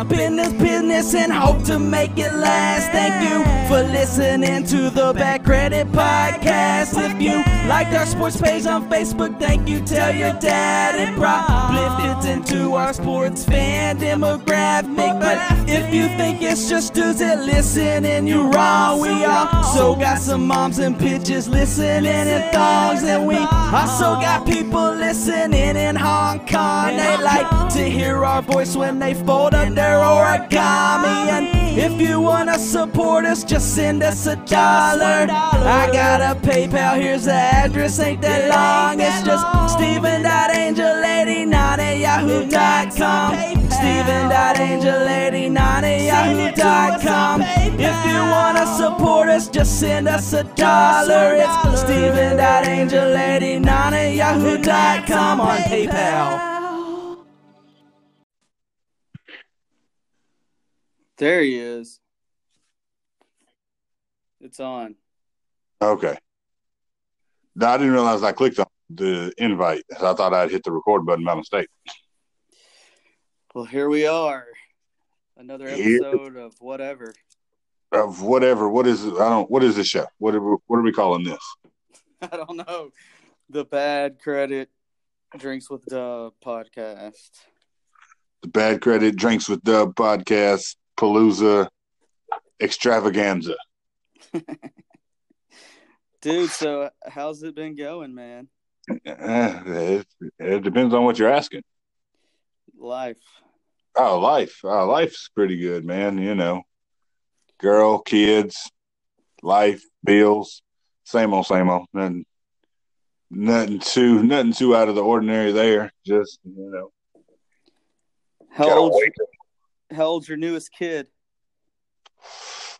up in this business and hope to make it last. Thank you for listening to the Bad Credit Podcast. If you liked our sports page on Facebook, thank you. Tell your dad it probably fits into our sports fan demographic. But if you think it's just dudes that listen and you're wrong, we also got some moms and bitches listening in thongs, and we also got people listening in Hong Kong. They like to hear our voice when they fold under origami. And if you wanna support us, just send us a dollar. I got a PayPal, here's the address, ain't that long. It's just Steven.angel89 at yahoo.com. Steven.angel89 at yahoo.com. If you wanna support us, just send us a dollar. It's Steven.angel89 at yahoo.com on PayPal. There he is. It's on. Okay. No, I didn't realize I clicked on the invite. I thought I'd hit the record button by mistake. Well, here we are. Another Here- episode of whatever. Of whatever. What is it? I don't. What is this show? What are we, what are we calling this? I don't know. The Bad Credit Drinks with Dub podcast. The Bad Credit Drinks with Dub podcast Palooza Extravaganza. Dude, so how's it been going, man? Eh, It, it depends on what you're asking. Life. Oh, life. Oh, life's pretty good, man. You know, girl, kids, life, bills, same old, same old. Nothing, nothing too, nothing too out of the ordinary there. Just you know, How wait. How old's your newest kid?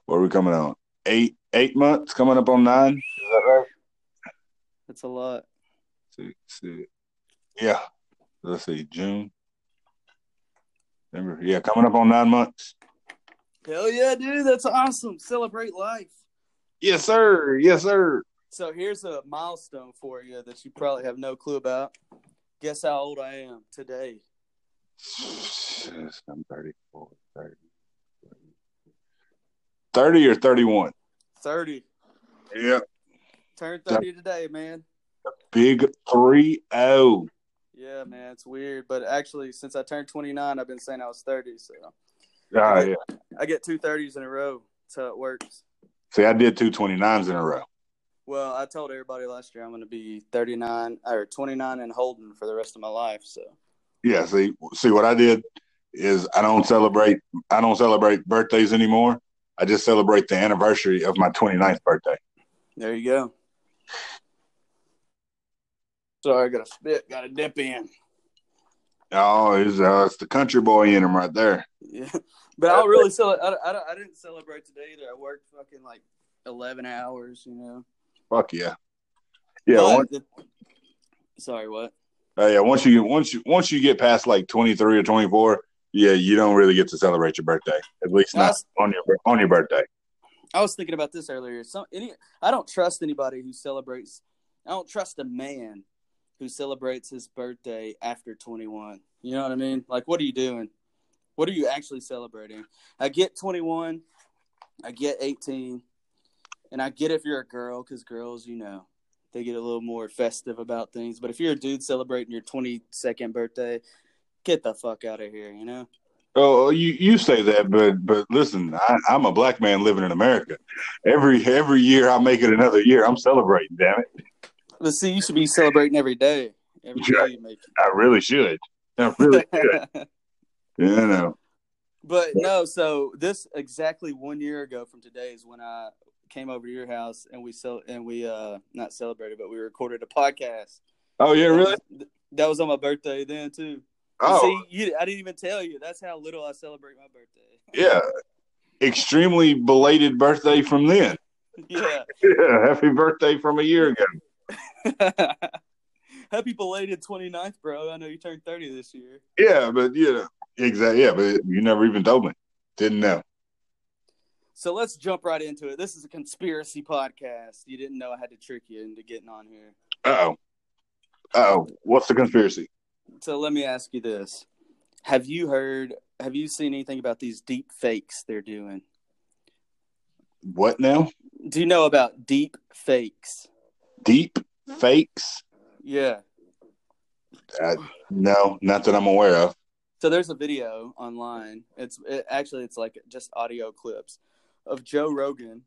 What are we coming out? Eight, eight months, coming up on nine. Is that right? That's a lot. See, see. Yeah. Let's see, June. Remember, yeah, coming up on nine months. Hell yeah, dude. That's awesome. Celebrate life. Yes, sir. Yes, sir. So here's a milestone for you that you probably have no clue about. Guess how old I am today? I'm 34, 30. 30 or 31? 30. Yep. Turn 30 today, man. Big 3 0. Yeah, man, it's weird. But actually, since I turned 29, I've been saying I was 30. So Ah, yeah. I get two 30s in a row. That's how it works. See, I did two 29s in a row. Well, I told everybody last year I'm going to be 39 or 29 and holding for the rest of my life. So Yeah, see, see what I did is I don't celebrate I don't celebrate birthdays anymore. I just celebrate the anniversary of my 29th birthday. there you go. Sorry, I got to spit, got to dip in. Oh, it's, uh, it's the country boy in him right there. Yeah, but I don't really celebrate. I, I, I didn't celebrate today either. I worked fucking like 11 hours, you know. Fuck yeah. Yeah, once, the- sorry, what? Uh, yeah. Once you get once you once you get past like twenty three or twenty four, yeah, you don't really get to celebrate your birthday. At least not That's- on your on your birthday. I was thinking about this earlier. Some any I don't trust anybody who celebrates. I don't trust a man who celebrates his birthday after 21. You know what I mean? Like, what are you doing? What are you actually celebrating? I get 21, I get 18, and I get if you're a girl because girls, you know, they get a little more festive about things. But if you're a dude celebrating your 22nd birthday, get the fuck out of here. You know? Oh, oh, you you say that, but but listen, I, I'm a black man living in America. Every every year I make it another year. I'm celebrating. Damn it, But see, you should be celebrating every day. Every day Right. you make I really should. I really should. it. You know. But no, so this exactly one year ago from today is when I came over to your house and we cel- and we uh not celebrated, but we recorded a podcast. Oh yeah, really? That was, that was on my birthday then too. Oh See, you, I didn't even tell you. That's how little I celebrate my birthday. yeah. Extremely belated birthday from then. yeah. Yeah, happy birthday from a year ago. Happy belated 29th, bro. I know you turned 30 this year. Yeah, but you know, exactly. Yeah, but you never even told me. Didn't know. So let's jump right into it. This is a conspiracy podcast. You didn't know I had to trick you into getting on here. Uh oh. Oh, what's the conspiracy? So let me ask you this: Have you heard? Have you seen anything about these deep fakes they're doing? What now? Do you know about deep fakes? Deep fakes? Yeah. Uh, no, not that I'm aware of. So there's a video online. It's it, actually it's like just audio clips of Joe Rogan.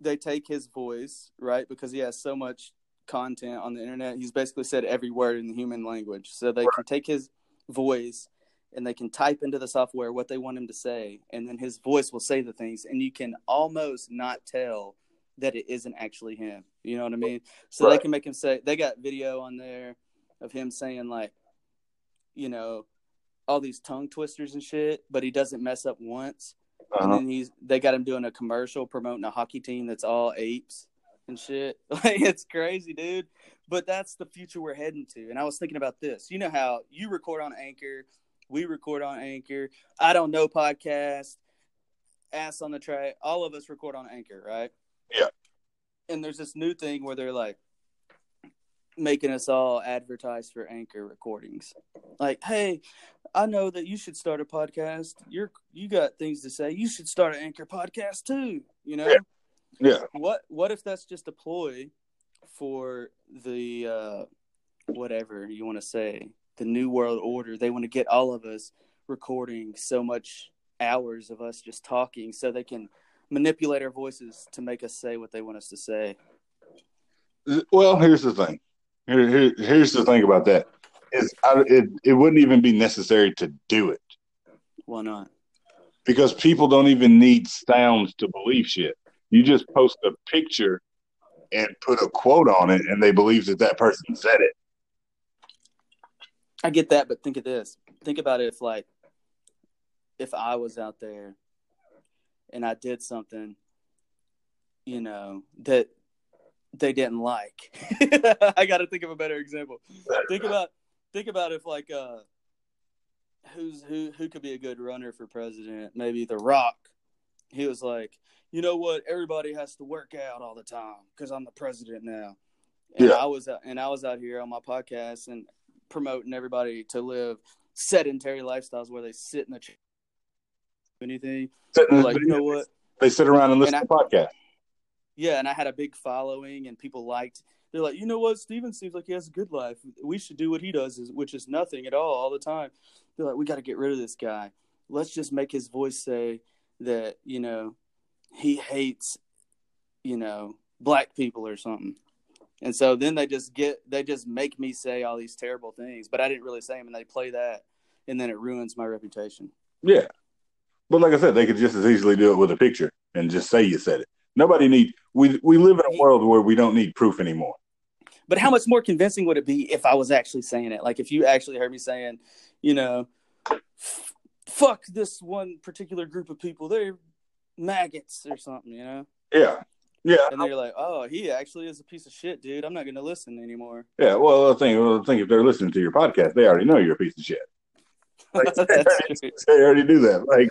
They take his voice, right? Because he has so much content on the internet. He's basically said every word in the human language. So they can take his voice and they can type into the software what they want him to say and then his voice will say the things and you can almost not tell that it isn't actually him. You know what I mean? So Right. they can make him say they got video on there of him saying like you know all these tongue twisters and shit, but he doesn't mess up once. And Uh-huh. then he's they got him doing a commercial promoting a hockey team that's all apes and shit. Like it's crazy, dude. But that's the future we're heading to. And I was thinking about this. You know how you record on Anchor, we record on Anchor. I don't know podcast, ass on the track. All of us record on Anchor, right? Yeah. And there's this new thing where they're like making us all advertise for Anchor recordings. Like, hey, I know that you should start a podcast. You're you got things to say. You should start an Anchor podcast too. You know Yeah. Yeah. what? What if that's just a ploy for the uh, whatever you want to say, the new world order? They want to get all of us recording so much hours of us just talking, so they can manipulate our voices to make us say what they want us to say. Well, here's the thing. Here, here, here's the thing about that is it it wouldn't even be necessary to do it Why not? because people don't even need sounds to believe shit. You just post a picture and put a quote on it, and they believe that that person said it. I get that, but think of this. Think about it if like if I was out there and I did something, you know, that they didn't like. I got to think of a better example. Think about think about if like uh who's who who could be a good runner for president? Maybe The Rock. He was like, "You know what? Everybody has to work out all the time cuz I'm the president now." And Yeah. I was out, and I was out here on my podcast and promoting everybody to live sedentary lifestyles where they sit in the chair. Anything Sitting- like you know what? They sit around and listen And to podcasts. Yeah, and I had a big following, and people liked. They're like, you know what? Steven seems like he has a good life. We should do what he does, which is nothing at all, all the time. They're like, we got to get rid of this guy. Let's just make his voice say that you know he hates, you know, black people or something. And so then they just get they just make me say all these terrible things, but I didn't really say them, and they play that, and then it ruins my reputation. Yeah. But like I said, they could just as easily do it with a picture and just say you said it. Nobody need we we live in a world where we don't need proof anymore. But how much more convincing would it be if I was actually saying it? Like if you actually heard me saying, you know, "F- fuck this one particular group of people, they're maggots or something, you know? Yeah. Yeah. And they're like, oh, he actually is a piece of shit, dude. I'm not going to listen anymore. Yeah. Well, I think well, I think if they're listening to your podcast, they already know you're a piece of shit. Like, they already do that. Like,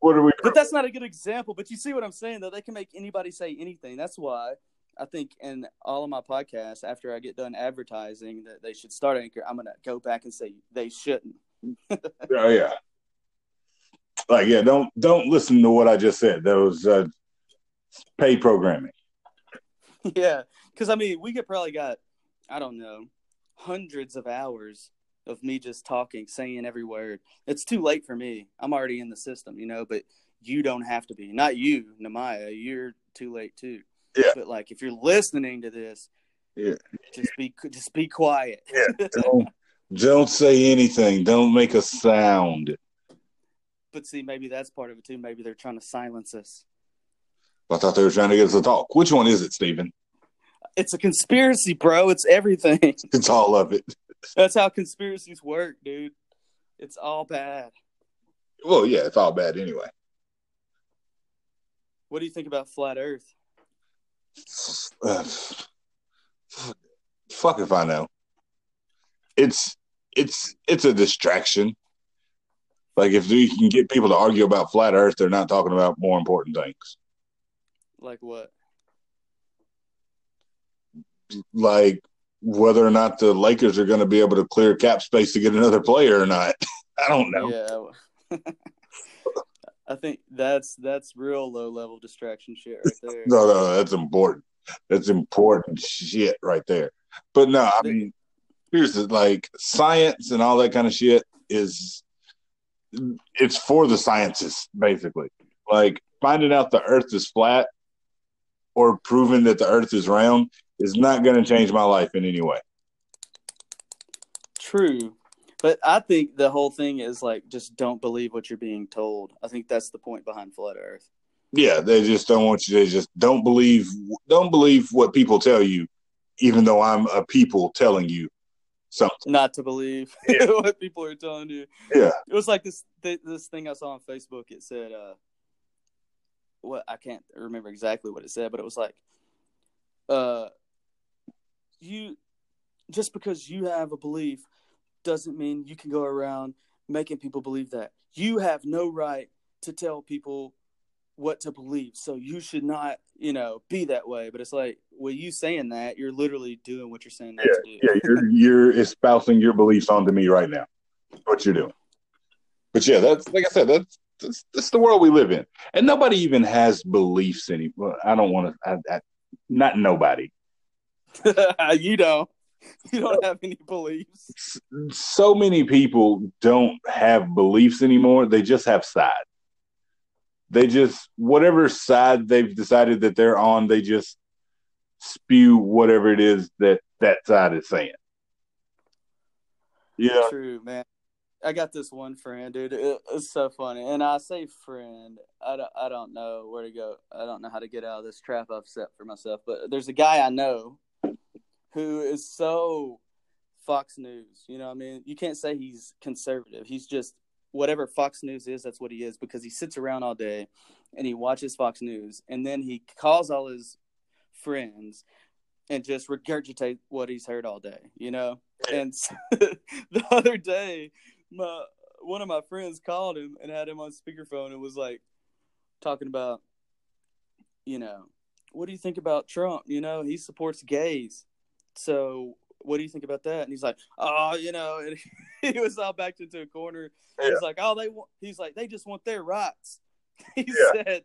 what are we? But that's not a good example. But you see what I'm saying, though? They can make anybody say anything. That's why I think in all of my podcasts, after I get done advertising that they should start Anchor, I'm going to go back and say they shouldn't. Oh yeah. Like yeah, don't don't listen to what I just said. That was uh, paid programming. yeah, because I mean, we could probably got I don't know hundreds of hours of me just talking, saying every word. It's too late for me. I'm already in the system, you know. But you don't have to be. Not you, Namaya. You're too late too. Yeah. But like, if you're listening to this, Yeah. just be just be quiet. Yeah. Don't don't say anything. Don't make a sound. But see, maybe that's part of it too. Maybe they're trying to silence us. I thought they were trying to get us to talk. Which one is it, Stephen? It's a conspiracy, bro. It's everything. It's all of it. That's how conspiracies work, dude. It's all bad. Well, yeah, it's all bad anyway. What do you think about flat Earth? Uh, fuck if I know. It's it's it's a distraction. Like if you can get people to argue about flat Earth, they're not talking about more important things. Like what? Like whether or not the Lakers are going to be able to clear cap space to get another player or not. I don't know. Yeah. I think that's that's real low level distraction shit right there. No, no, that's important. That's important shit right there. But no, I mean, here's the like science and all that kind of shit is it's for the scientists basically. Like finding out the Earth is flat or proving that the Earth is round is not going to change my life in any way. True. But I think the whole thing is like just don't believe what you're being told. I think that's the point behind flat earth. Yeah, they just don't want you. to just don't believe. Don't believe what people tell you, even though I'm a people telling you something. Not to believe Yeah. what people are telling you. Yeah, It was like this th- this thing I saw on Facebook. It said, uh, "What I can't remember exactly what it said, but it was like, uh, you just because you have a belief doesn't mean you can go around making people believe that. You have no right to tell people what to believe, so you should not, you know, be that way. But it's like, well, you saying that, you're literally doing what you're saying not to do. yeah. You're you're espousing your beliefs onto me right now. What you're doing. But yeah, that's like I said. That's that's, that's the world we live in, and nobody even has beliefs anymore. I don't want to. I, I, not nobody. you don't. You don't have any beliefs. so many people don't have beliefs anymore. They just have sides. They just whatever side they've decided that they're on, they just spew whatever it is that that side is saying. Yeah, True, man. I got this one friend, dude. It, it's so funny, and I say friend. I don't, I don't know where to go. I don't know how to get out of this trap I've set for myself. But there's a guy I know who is so Fox News. You know, what I mean, you can't say he's conservative. He's just whatever Fox News is. That's what he is because he sits around all day and he watches Fox News, and then he calls all his friends and just regurgitate what he's heard all day. You know, and the other day my one of my friends called him and had him on speakerphone and was like talking about you know what do you think about trump you know he supports gays so what do you think about that and he's like oh you know and he was all backed into a corner he's like oh they want he's like they just want their rights he Yeah. said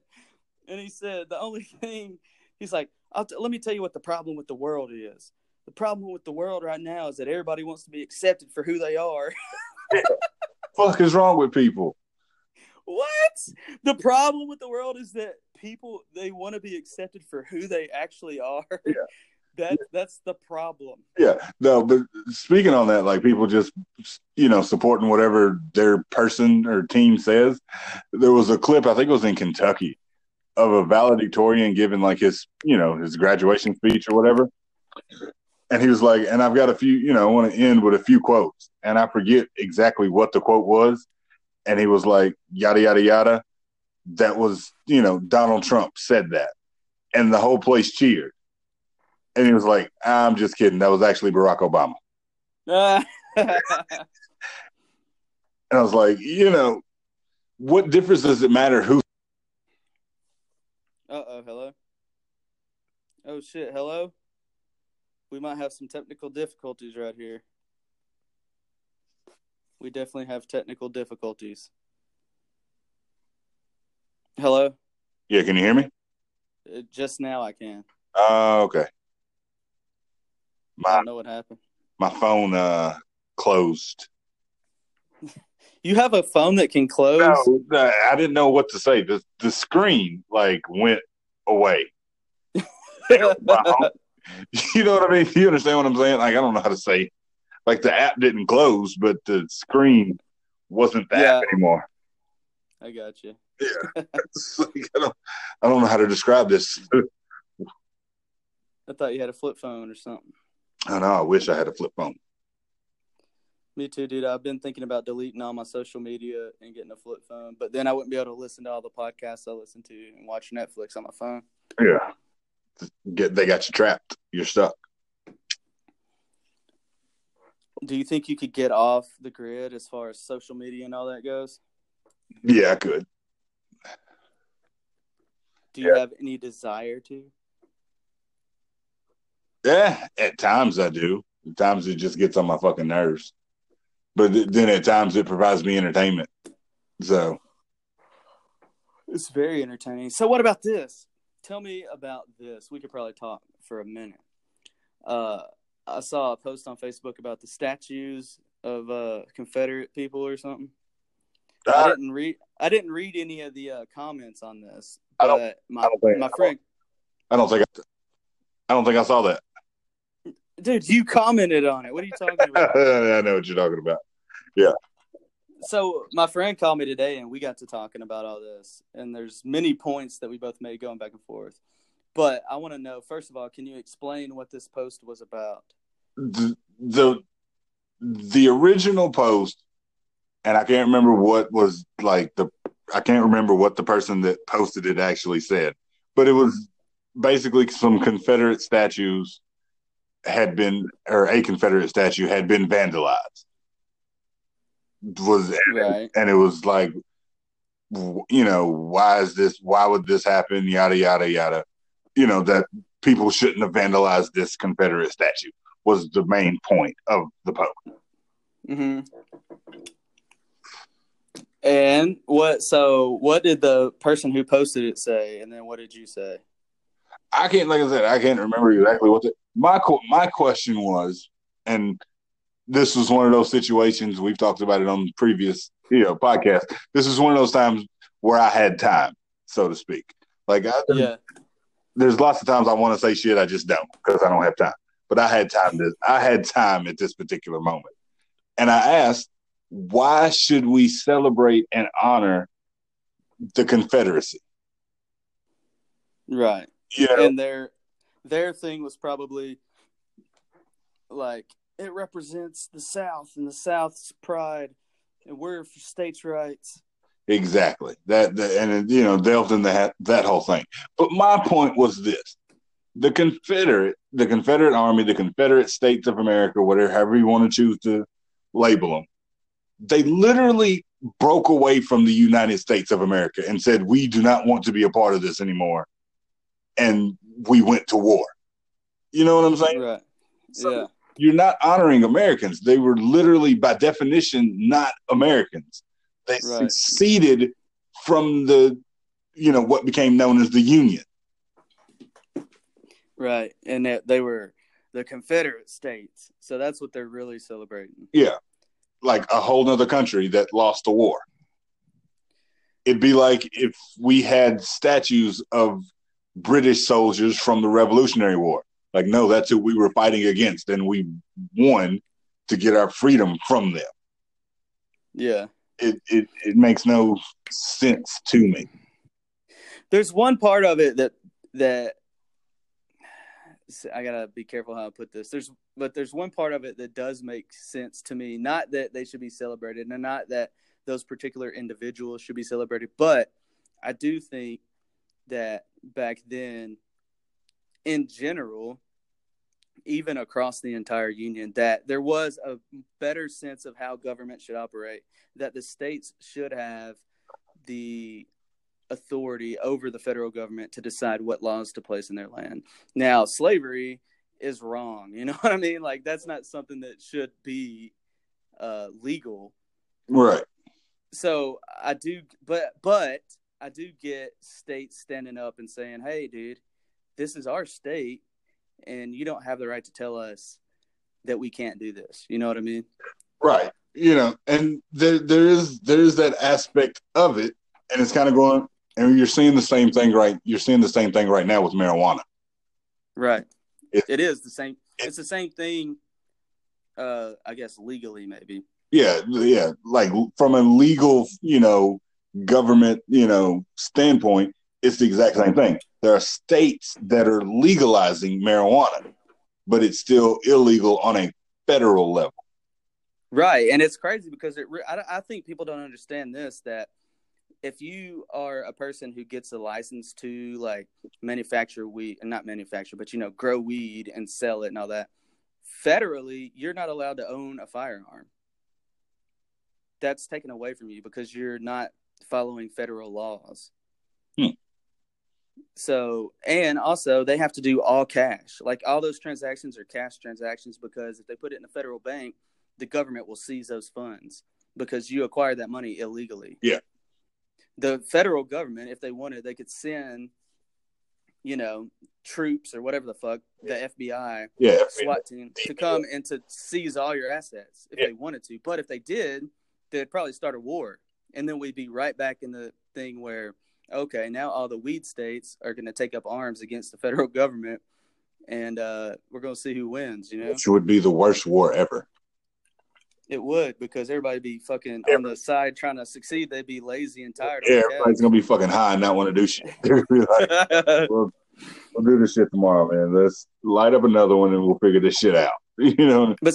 and he said the only thing he's like I'll t- let me tell you what the problem with the world is the problem with the world right now is that everybody wants to be accepted for who they are fuck is wrong with people? What? The problem with the world is that people they want to be accepted for who they actually are. Yeah. That that's the problem. Yeah, no. But speaking on that, like people just you know supporting whatever their person or team says. There was a clip, I think it was in Kentucky, of a valedictorian giving like his you know his graduation speech or whatever. And he was like, and I've got a few, you know, I want to end with a few quotes. And I forget exactly what the quote was. And he was like, yada, yada, yada. That was, you know, Donald Trump said that. And the whole place cheered. And he was like, I'm just kidding. That was actually Barack Obama. uh And I was like, you know, what difference does it matter who? Uh oh, hello. Oh shit, hello. We might have some technical difficulties right here. We definitely have technical difficulties. Hello. Yeah, can you hear me? Uh, Just now I can. Oh, okay. I My don't know what happened. my phone uh closed. You have a phone that can close. No, I didn't know what to say. The the screen like went away. You know what I mean? You understand what I'm saying? Like I don't know how to say. Like the app didn't close, but the screen wasn't the app Yeah. anymore. I got you. It's like, I don't I don't know how to describe this. I thought you had a flip phone or something. I know. I wish I had a flip phone. Me too, dude. I've been thinking about deleting all my social media and getting a flip phone, but then I wouldn't be able to listen to all the podcasts I listen to and watch Netflix on my phone. Yeah. Get they got you trapped. You're stuck. Do you think you could get off the grid as far as social media and all that goes? Yeah, I could. Do you have any desire to? Yeah, at times I do. At times it just gets on my fucking nerves. But th- then at times it provides me entertainment. So It's very entertaining. So, what about this? Tell me about this. We could probably talk for a minute. Uh, I saw a post on Facebook about the statues of uh, Confederate people or something. I I, didn't read. I didn't read any of the uh, comments on this, I don't- my I don't think- my friend, I don't think I, I don't think I saw that. Dude, you commented on it. What are you talking about? I know what you're talking about. Yeah. So my friend called me today, and we got to talking about all this. And there's many points that we both made going back and forth. But I want to know first of all, can you explain what this post was about? The, the the original post, and I can't remember what was like the I can't remember what the person that posted it actually said, but it was basically some Confederate statues had been or a Confederate statue had been vandalized. Was Right. and it was like you know why is this why would this happen yada yada yada you know that people shouldn't have vandalized this confederate statue was the main point of the post hmm And what? So what did the person who posted it say? And then what did you say? I can't like i said i can't remember exactly what the my my question was and this was one of those situations we've talked about it on previous you know podcast this is one of those times where i had time so to speak like I, Yeah. there's lots of times I want to say shit, I just don't because I don't have time. But I had time to I had time at this particular moment. And I asked, why should we celebrate and honor the Confederacy? Right. Know, and their their thing was probably like it represents the South and the South's pride, and we're for states' rights. exactly. That, that and uh, you know, delved into that, that whole thing. But my point was this. The Confederate, the Confederate Army, the Confederate States of America, whatever however you want to choose to label them, they literally broke away from the United States of America and said, We do not want to be a part of this anymore. And we went to war. You know what I'm saying? Right. So- yeah. You're not honoring Americans. They were literally, by definition, not Americans. They Right. seceded from the, you know, what became known as the Union. Right. And that they were the Confederate States, so that's what they're really celebrating. Yeah. Like a whole nother country that lost a war. It'd be like if we had statues of British soldiers from the Revolutionary War. Like, no, that's who we were fighting against, and we won to get our freedom from them. Yeah. It it, it makes no sense to me. There's one part of it that that I gotta be careful how I put this. There's but there's one part of it that does make sense to me. Not that they should be celebrated, and not that those particular individuals should be celebrated, but I do think that back then, in general, even across the entire union, that there was a better sense of how government should operate. That the states should have the authority over the federal government to decide what laws to place in their land. Now, slavery is wrong. You know what I mean? Like that's not something that should be uh, legal. Right. So I do, but but I do get states standing up and saying, "Hey, dude, this is our state, and you don't have the right to tell us that we can't do this." You know what I mean? Right. You know, and there there is there is that aspect of it, and it's kind of going. And you're seeing the same thing, right? You're seeing the same thing right now with marijuana. Right. It- it is the same. it- it's the same thing. Uh, I guess legally, maybe. Yeah, yeah. Like from a legal, you know, government, you know, standpoint, it's the exact same thing. There are states that are legalizing marijuana, but it's still illegal on a federal level. Right, and it's crazy because it. I, I think people don't understand this that if you are a person who gets a license to like manufacture weed, and not manufacture, but you know, grow weed and sell it and all that, federally, you're not allowed to own a firearm. That's taken away from you because you're not following federal laws. Hmm. So, and also they have to do all cash. Like all those transactions are cash transactions because if they put it in a federal bank, the government will seize those funds because you acquired that money illegally. Yeah. The federal government, if they wanted, they could send, you know, troops or whatever the fuck, the FBI, Yeah, SWAT team, to come and to seize all your assets if Yeah. they wanted to. But if they did, they'd probably start a war. And then we'd be right back in the thing where, okay, now all the weed states are going to take up arms against the federal government. And uh, we're going to see who wins, you know? which would be the worst war ever. It would because everybody be fucking on the side trying to succeed. They'd be lazy and tired. Yeah, everybody's gonna be fucking high and not want to do shit. They're like, we'll, we'll do this shit tomorrow, man. Let's light up another one and we'll figure this shit out. You know? but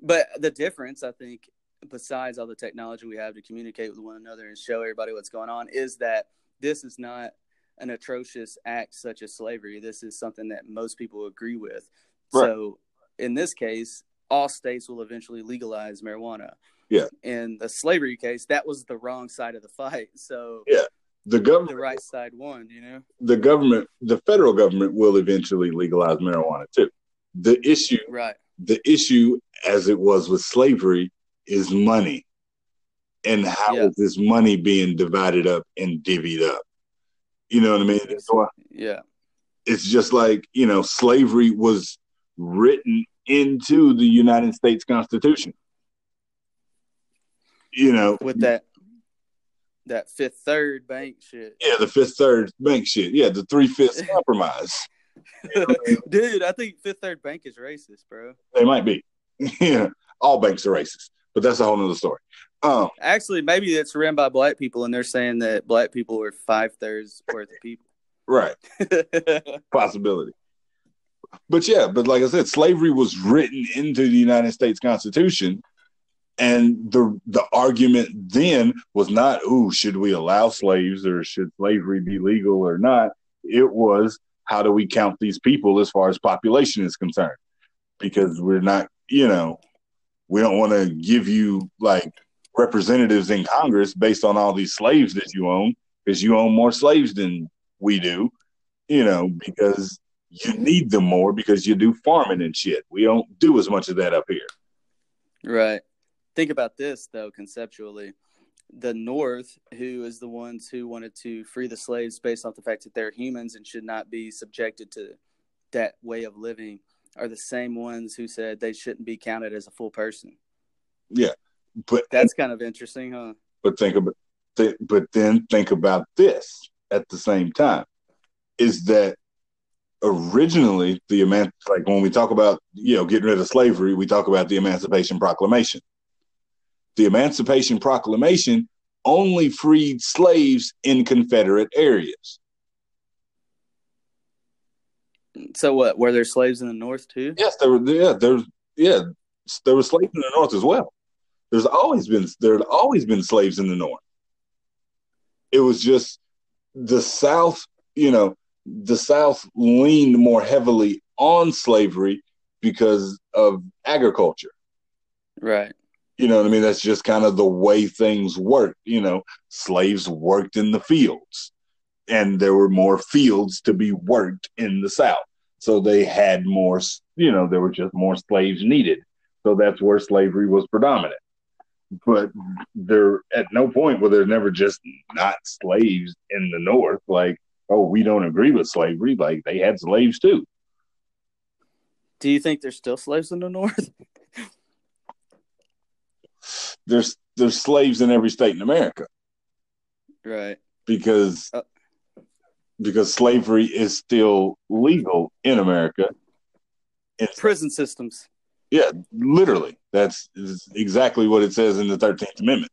but the difference, I think, besides all the technology we have to communicate with one another and show everybody what's going on, is that this is not an atrocious act such as slavery. This is something that most people agree with. Right. So in this case, all states will eventually legalize marijuana. Yeah. In the slavery case, that was the wrong side of the fight. So Yeah. The government, the right side won, you know? the government, the federal government will eventually legalize marijuana too. The issue, Right. the issue, as it was with slavery, is money, and how is Yeah. this money being divided up and divvied up? You know what I mean? So Yeah. it's just like you know, slavery was written into the United States Constitution. You know, With that that fifth third bank shit. yeah, the fifth third bank shit. Yeah, the three fifths compromise. Dude, I think Fifth Third Bank is racist, bro. They might be. yeah, all banks are racist, but that's a whole nother story. Um, Actually, maybe it's ran by black people, and they're saying that black people are five thirds worth of people. right, possibility. But yeah, but like I said, slavery was written into the United States Constitution, and the the argument then was not, "Ooh, should we allow slaves or should slavery be legal or not?" It was, "How do we count these people as far as population is concerned?" Because we're not, you know, we don't want to give you like representatives in Congress based on all these slaves that you own, because you own more slaves than we do, you know, because you need them more because you do farming and shit. We don't do as much of that up here. right. Think about this, though, conceptually. The North, who is the ones who wanted to free the slaves based off the fact that they're humans and should not be subjected to that way of living, are the same ones who said they shouldn't be counted as a full person. Yeah, but That's kind of interesting, huh? but think about th- but then think about this at the same time is that originally the eman- like when we talk about you know getting rid of slavery we talk about the emancipation proclamation the emancipation proclamation only freed slaves in confederate areas So, what? Were there slaves in the North, too? yes there were yeah there's yeah there were slaves in the north as well there's always been there had always been slaves in the north it was just the south you know the south leaned more heavily on slavery because of agriculture Right. you know what i mean that's just kind of the way things worked you know slaves worked in the fields and there were more fields to be worked in the south so they had more you know there were just more slaves needed so that's where slavery was predominant but there at no point were there never just not slaves in the north like oh we don't agree with slavery like they had slaves too Do you think there's still slaves in the North? there's there's slaves in every state in america right. because Uh. Because slavery is still legal in america. It's- Prison systems. yeah literally. That's is exactly what it says in the 13th amendment.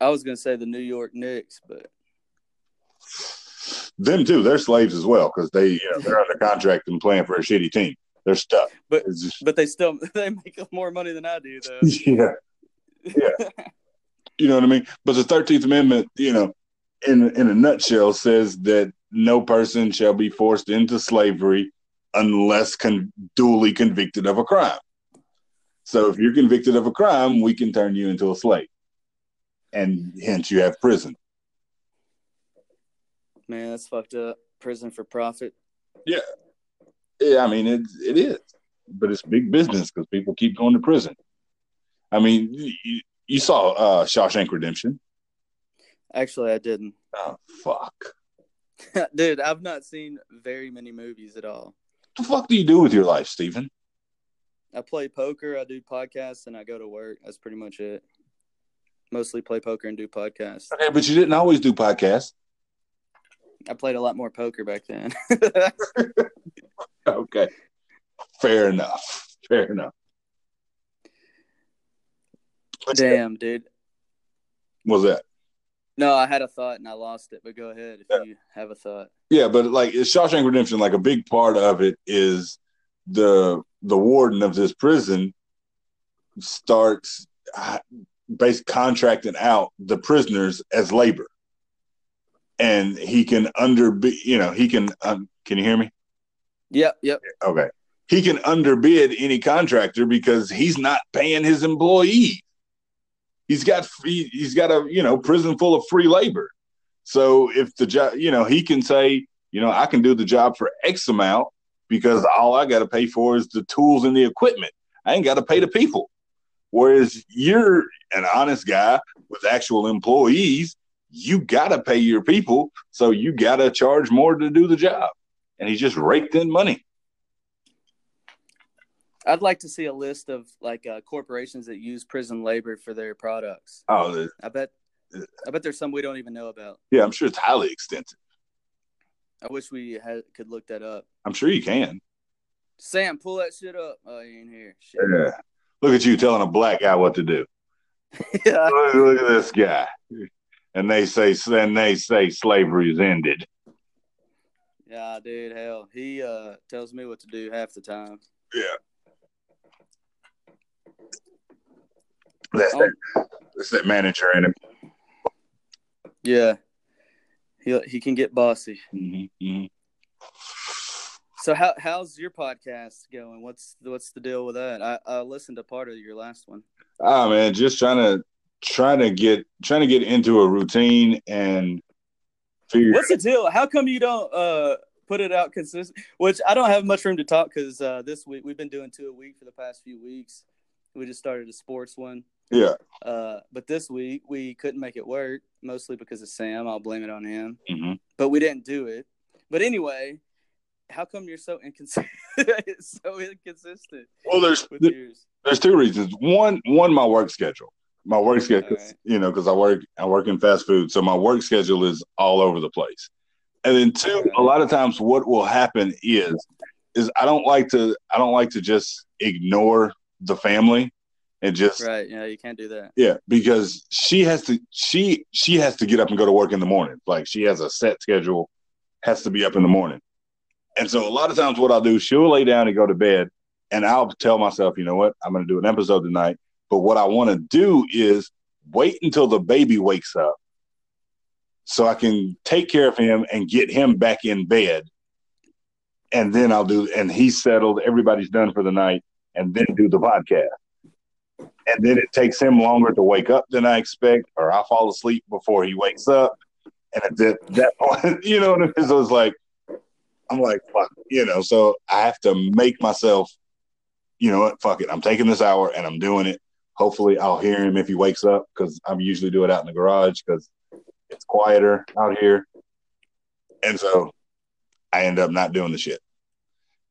I was going to say the New York Knicks, but them too. They're slaves as well because they you know, they're under contract and playing for a shitty team. They're stuck. But- just- but they still they make more money than I do though. yeah. Yeah. You know what i mean? But the 13th amendment you know in in a nutshell says that no person shall be forced into slavery unless con- duly convicted of a crime so if you're convicted of a crime we can turn you into a slave and hence you have prison Man, that's fucked up. Prison for profit. Yeah, yeah. I mean it. It is, but it's big business because people keep going to prison. I mean, you, you saw uh, Shawshank Redemption. Actually, I didn't. Oh fuck! Dude, I've not seen very many movies at all. What the fuck do you do with your life, Stephen? I play poker, I do podcasts, and I go to work. That's pretty much it. Mostly play poker and do podcasts. Okay, but you didn't always do podcasts. I played a lot more poker back then. Okay, fair enough. Fair enough. Damn, dude. Was that? No, I had a thought and I lost it, but go ahead if Yeah. you have a thought. Yeah, but like it's Shawshank Redemption, like a big part of it is the the warden of this prison starts uh, base contracting out the prisoners as labor, and he can under you know he can um, can you hear me? Yep, yep. Okay, he can underbid any contractor because he's not paying his employees. He's got free, he's got a you know prison full of free labor. So if the job, you know, he can say, you know, I can do the job for X amount because all I got to pay for is the tools and the equipment. I ain't got to pay the people. Whereas you're an honest guy with actual employees, you got to pay your people, so you got to charge more to do the job. And he just raked in money. I'd like to see a list of like uh, corporations that use prison labor for their products. Oh, the- I bet, I bet there's some we don't even know about. yeah, I'm sure it's highly extensive. I wish we had could look that up. I'm sure you can. Sam, pull that shit up. Oh, you ain't here. Shit. Yeah. Look at you telling a black guy what to do. yeah. Look, look at this guy. And they say and they say slavery is ended. Yeah, dude, hell. He uh tells me what to do half the time. Yeah. That's Oh. that, that's that manager in him. Yeah. He he can get bossy. Mm-hmm. So how how's your podcast going? What's what's the deal with that? I, I listened to part of your last one. Ah man, just trying to trying to get trying to get into a routine and figure What's the deal? How come you don't uh put it out consistent? Which I don't have much room to talk because uh, this week we've been doing two a week for the past few weeks. We just started a sports one, yeah. uh, but this week we couldn't make it work mostly because of Sam. I'll blame it on him. Mm-hmm. But we didn't do it. But anyway, how come you're so inconsistent? so inconsistent Well, there's yours? there's two reasons. One, one, my work schedule. My work schedule, right. you know, because I work I work in fast food, so my work schedule is all over the place. And then two, a lot of times, what will happen is is I don't like to I don't like to just ignore the family and just Right? Yeah, you can't do that. yeah because she has to she she has to get up and go to work in the morning. Like she has a set schedule, has to be up in the morning. And so a lot of times, what I'll do, she'll lay down and go to bed, and I'll tell myself, you know what, I'm going to do an episode tonight. But what I want to do is wait until the baby wakes up so I can take care of him and get him back in bed. And then I'll do, and he's settled, everybody's done for the night, and then do the podcast. And then it takes him longer to wake up than I expect, or I fall asleep before he wakes up. And at that, that point, you know what I mean? So it's like, I'm like, fuck, you know, so I have to make myself, you know what, fuck it. I'm taking this hour and I'm doing it. Hopefully I'll hear him if he wakes up because I usually do it out in the garage because it's quieter out here. And so I end up not doing the shit.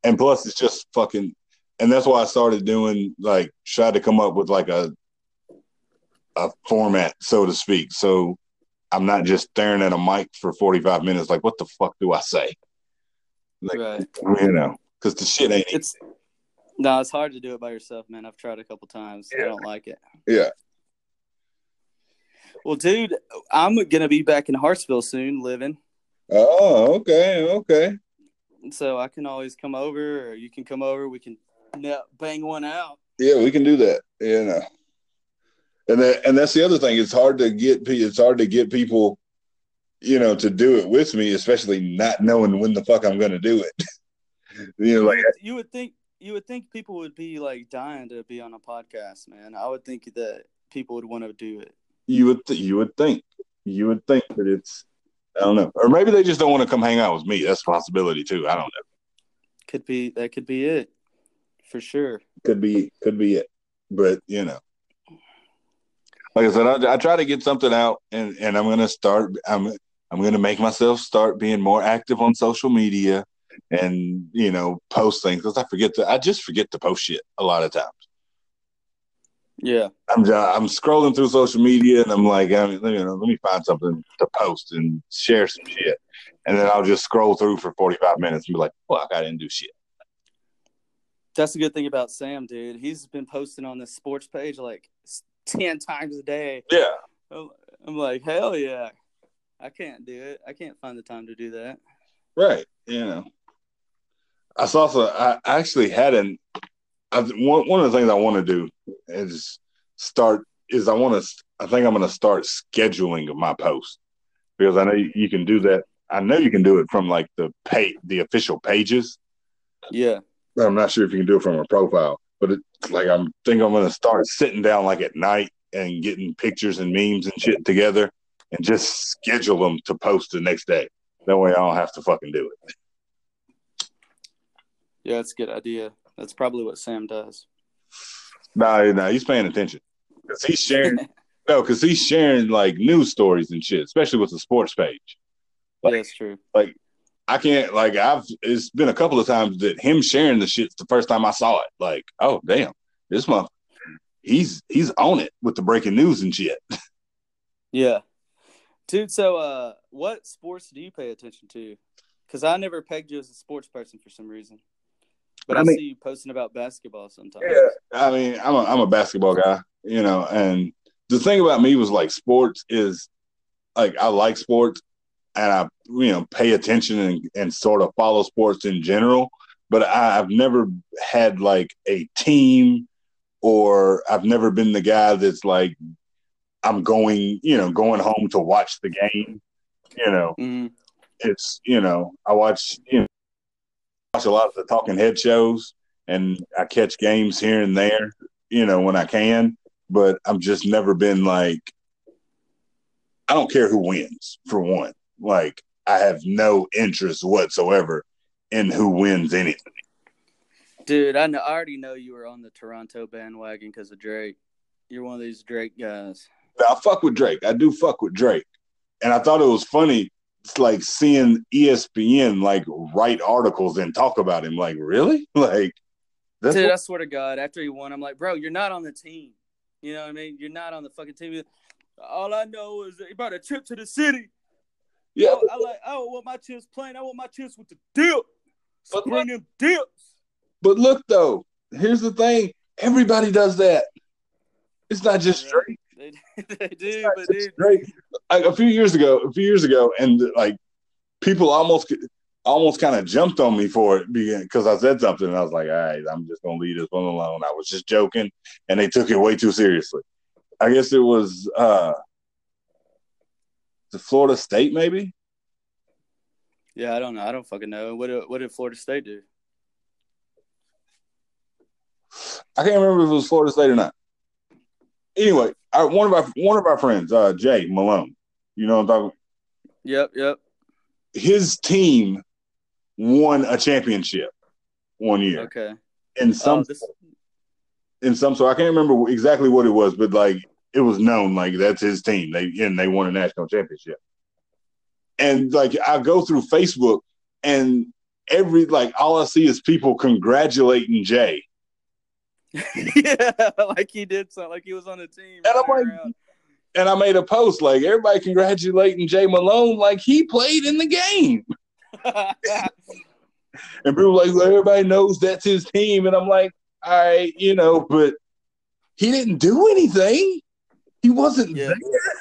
And plus it's just fucking and that's why I started doing like tried to come up with like a a format, so to speak. So I'm not just staring at a mic for 45 minutes like what the fuck do I say? Like Right. you know, because the shit ain't It's no, it's hard to do it by yourself, man. I've tried a couple times. I don't like it. yeah. Well, dude, I'm gonna be back in Hartsville soon, living. Oh, okay, okay. So I can always come over, or you can come over. We can yeah, uh, bang one out. Yeah, we can do that. You know, and that and that's the other thing. It's hard to get it's hard to get people, you know, to do it with me, especially not knowing when the fuck I'm going to do it. you know, like you, would, you would think you would think people would be like dying to be on a podcast, man. I would think that people would want to do it. you would th- you would think you would think that it's I don't know. Or maybe they just don't want to come hang out with me. That's a possibility too. I don't know. Could be that could be it. For sure. Could be could be it. But you know. Like I said, I, I try to get something out and, and I'm gonna start I'm I'm gonna make myself start being more active on social media and you know, post things because I forget to I just forget to post shit a lot of times. Yeah. I'm I'm scrolling through social media and I'm like, I mean, you know, let me find something to post and share some shit, and then I'll just scroll through for 45 minutes and be like, fuck, I didn't do shit. That's the good thing about Sam, dude. He's been posting on this sports page like ten times a day. Yeah. I'm like, hell yeah. I can't do it. I can't find the time to do that. Right. You know. I saw some. I actually had an. I, one one of the things I want to do is start. Is I want to. I think I'm going to start scheduling my posts because I know you, you can do that. I know you can do it from like the pay the official pages. Yeah. I'm not sure if you can do it from a profile, but it, like I'm think I'm going to start sitting down like at night and getting pictures and memes and shit together and just schedule them to post the next day. That way I don't have to fucking do it. Yeah, that's a good idea. That's probably what Sam does. No, no, he's paying attention because he's sharing. no, because he's sharing like news stories and shit, especially with the sports page. Like, yeah, that's true. Like, I can't like I've. It's been a couple of times that him sharing the shit's the first time I saw it. Like, oh damn, this month he's he's on it with the breaking news and shit. Yeah, dude. So, uh, what sports do you pay attention to? Because I never pegged you as a sports person for some reason. But I, I mean, see you posting about basketball sometimes. Yeah, I mean, I'm a I'm a basketball guy, you know, and the thing about me was like sports is like I like sports and I you know pay attention and, and sort of follow sports in general, but I, I've never had like a team or I've never been the guy that's like I'm going, you know, going home to watch the game. You know, mm-hmm. it's you know, I watch you know watch a lot of the talking head shows and I catch games here and there, you know, when I can, but I've just never been like I don't care who wins for one. Like I have no interest whatsoever in who wins anything. Dude, I know I already know you were on the Toronto bandwagon because of Drake. You're one of these Drake guys. I fuck with Drake. I do fuck with Drake. And I thought it was funny it's like seeing ESPN like write articles and talk about him. Like, really? Like, that's Dude, what- I swear to God, after he won, I'm like, bro, you're not on the team. You know what I mean? You're not on the fucking team. All I know is that he brought a trip to the city. Yeah, I, I like. I want my chips plain. I want my chips with the dip. But bring them dips. But look though, here's the thing. Everybody does that. It's not just Drake. They, they do, but dude. Drake. Like, a few years ago, a few years ago, and like people almost almost kind of jumped on me for it because I said something. And I was like, all right, I'm just gonna leave this one alone. I was just joking, and they took it way too seriously. I guess it was uh the Florida State, maybe. Yeah, I don't know. I don't fucking know. What did, what did Florida State do? I can't remember if it was Florida State or not. Anyway, our, one of our one of our friends, uh, Jay Malone. You know what I'm talking. Yep, yep. His team won a championship one year. Okay. In some, oh, this... in some, so I can't remember exactly what it was, but like it was known like that's his team. They and they won a national championship. And like I go through Facebook and every like all I see is people congratulating Jay yeah, like he did something, like he was on the team. And I'm like, around. and I made a post like everybody congratulating Jay Malone, like he played in the game. and people like, well, everybody knows that's his team, and I'm like, all right, you know, but he didn't do anything. He wasn't yeah.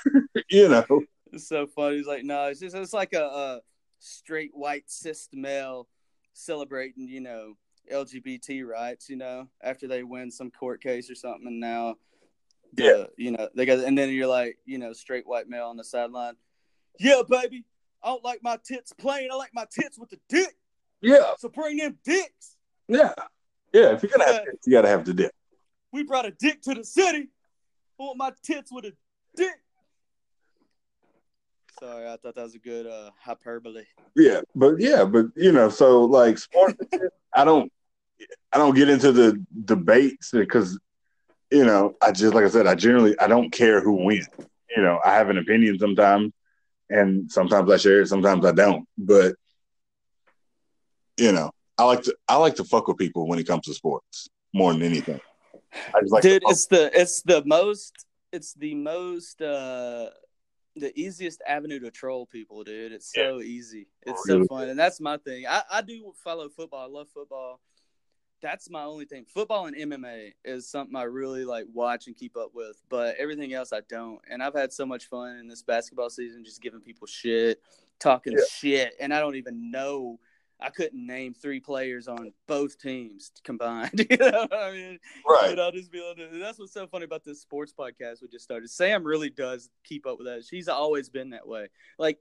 there, you know. It's so funny. He's like, no, it's just it's like a, a straight white cis male celebrating, you know, LGBT rights, you know, after they win some court case or something, and now, the, yeah, you know, they got, and then you're like, you know, straight white male on the sideline. Yeah, baby, I don't like my tits plain. I like my tits with the dick. Yeah. So bring them dicks. Yeah. Yeah. If you're gonna have tits, you gotta have the dick. We brought a dick to the city. I want my tits with a dick. Sorry, I thought that was a good uh, hyperbole. Yeah, but yeah, but you know, so like sports, I don't, I don't get into the debates because, you know, I just like I said, I generally I don't care who wins. You know, I have an opinion sometimes, and sometimes I share it, sometimes I don't. But you know, I like to I like to fuck with people when it comes to sports more than anything. I just like Dude, it's the it's the most it's the most uh the easiest avenue to troll people, dude. It's so easy. It's so fun. And that's my thing. I, I do follow football. I love football. That's my only thing. Football and MMA is something I really like watch and keep up with, but everything else I don't. And I've had so much fun in this basketball season just giving people shit, talking Yeah. shit, and I don't even know I couldn't name three players on both teams combined. you know what I mean? right. But I'll just be able to. That's what's so funny about this sports podcast we just started. Sam really does keep up with that. She's always been that way. Like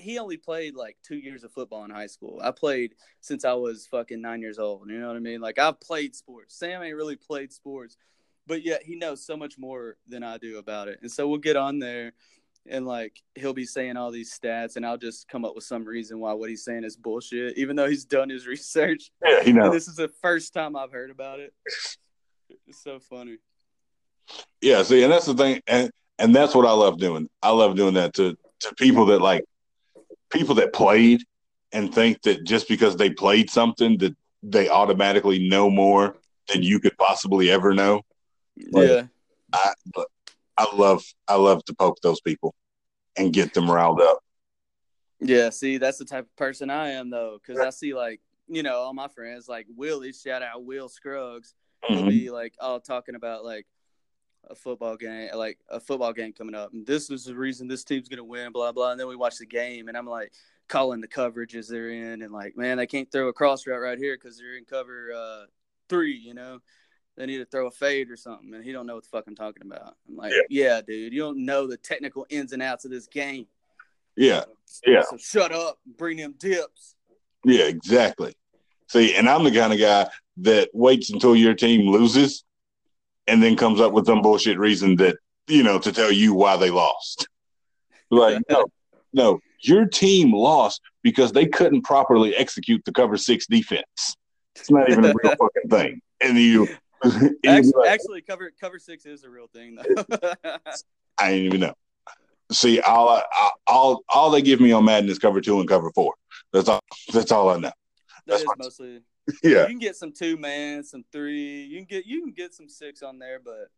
he only played like two years of football in high school. I played since I was fucking nine years old. You know what I mean? Like I've played sports. Sam ain't really played sports, but yet he knows so much more than I do about it. And so we'll get on there. And like he'll be saying all these stats, and I'll just come up with some reason why what he's saying is bullshit, even though he's done his research. Yeah, you And know. this is the first time I've heard about it. It's so funny. Yeah, see, and that's the thing, and and that's what I love doing. I love doing that to to people that like people that played and think that just because they played something that they automatically know more than you could possibly ever know. Like- yeah. I I love I love to poke those people and get them riled up. Yeah. See, that's the type of person I am, though, because I see, like, you know, all my friends, like Willie, shout out Will Scruggs, Mhm. be like all talking about like a football game, like a football game coming up, and this is the reason this team's gonna win, blah blah. And then we watch the game, and I'm like calling the coverages they're in, and like, man, they can't throw a cross route right here because they're in cover uh, three, you know. They need to throw a fade or something, and he don't know what the fuck I'm talking about. I'm like, Yeah. yeah, dude, you don't know the technical ins and outs of this game. Yeah, Yeah. So shut up, bring them dips. yeah, exactly. See, and I'm the kind of guy that waits until your team loses and then comes up with some bullshit reason that, you know, to tell you why they lost. Like, no, no, your team lost because they couldn't properly execute the cover six defense. It's not even a real fucking thing. And you, and you'd be Actually, like, actually, cover cover six is a real thing though. I didn't even know. See, all I, I- all all they give me on Madden is cover two and cover four. That's all. That's all I know. that That's is mostly. Yeah, You can get some two man, some three. You can get you can get some six on there, but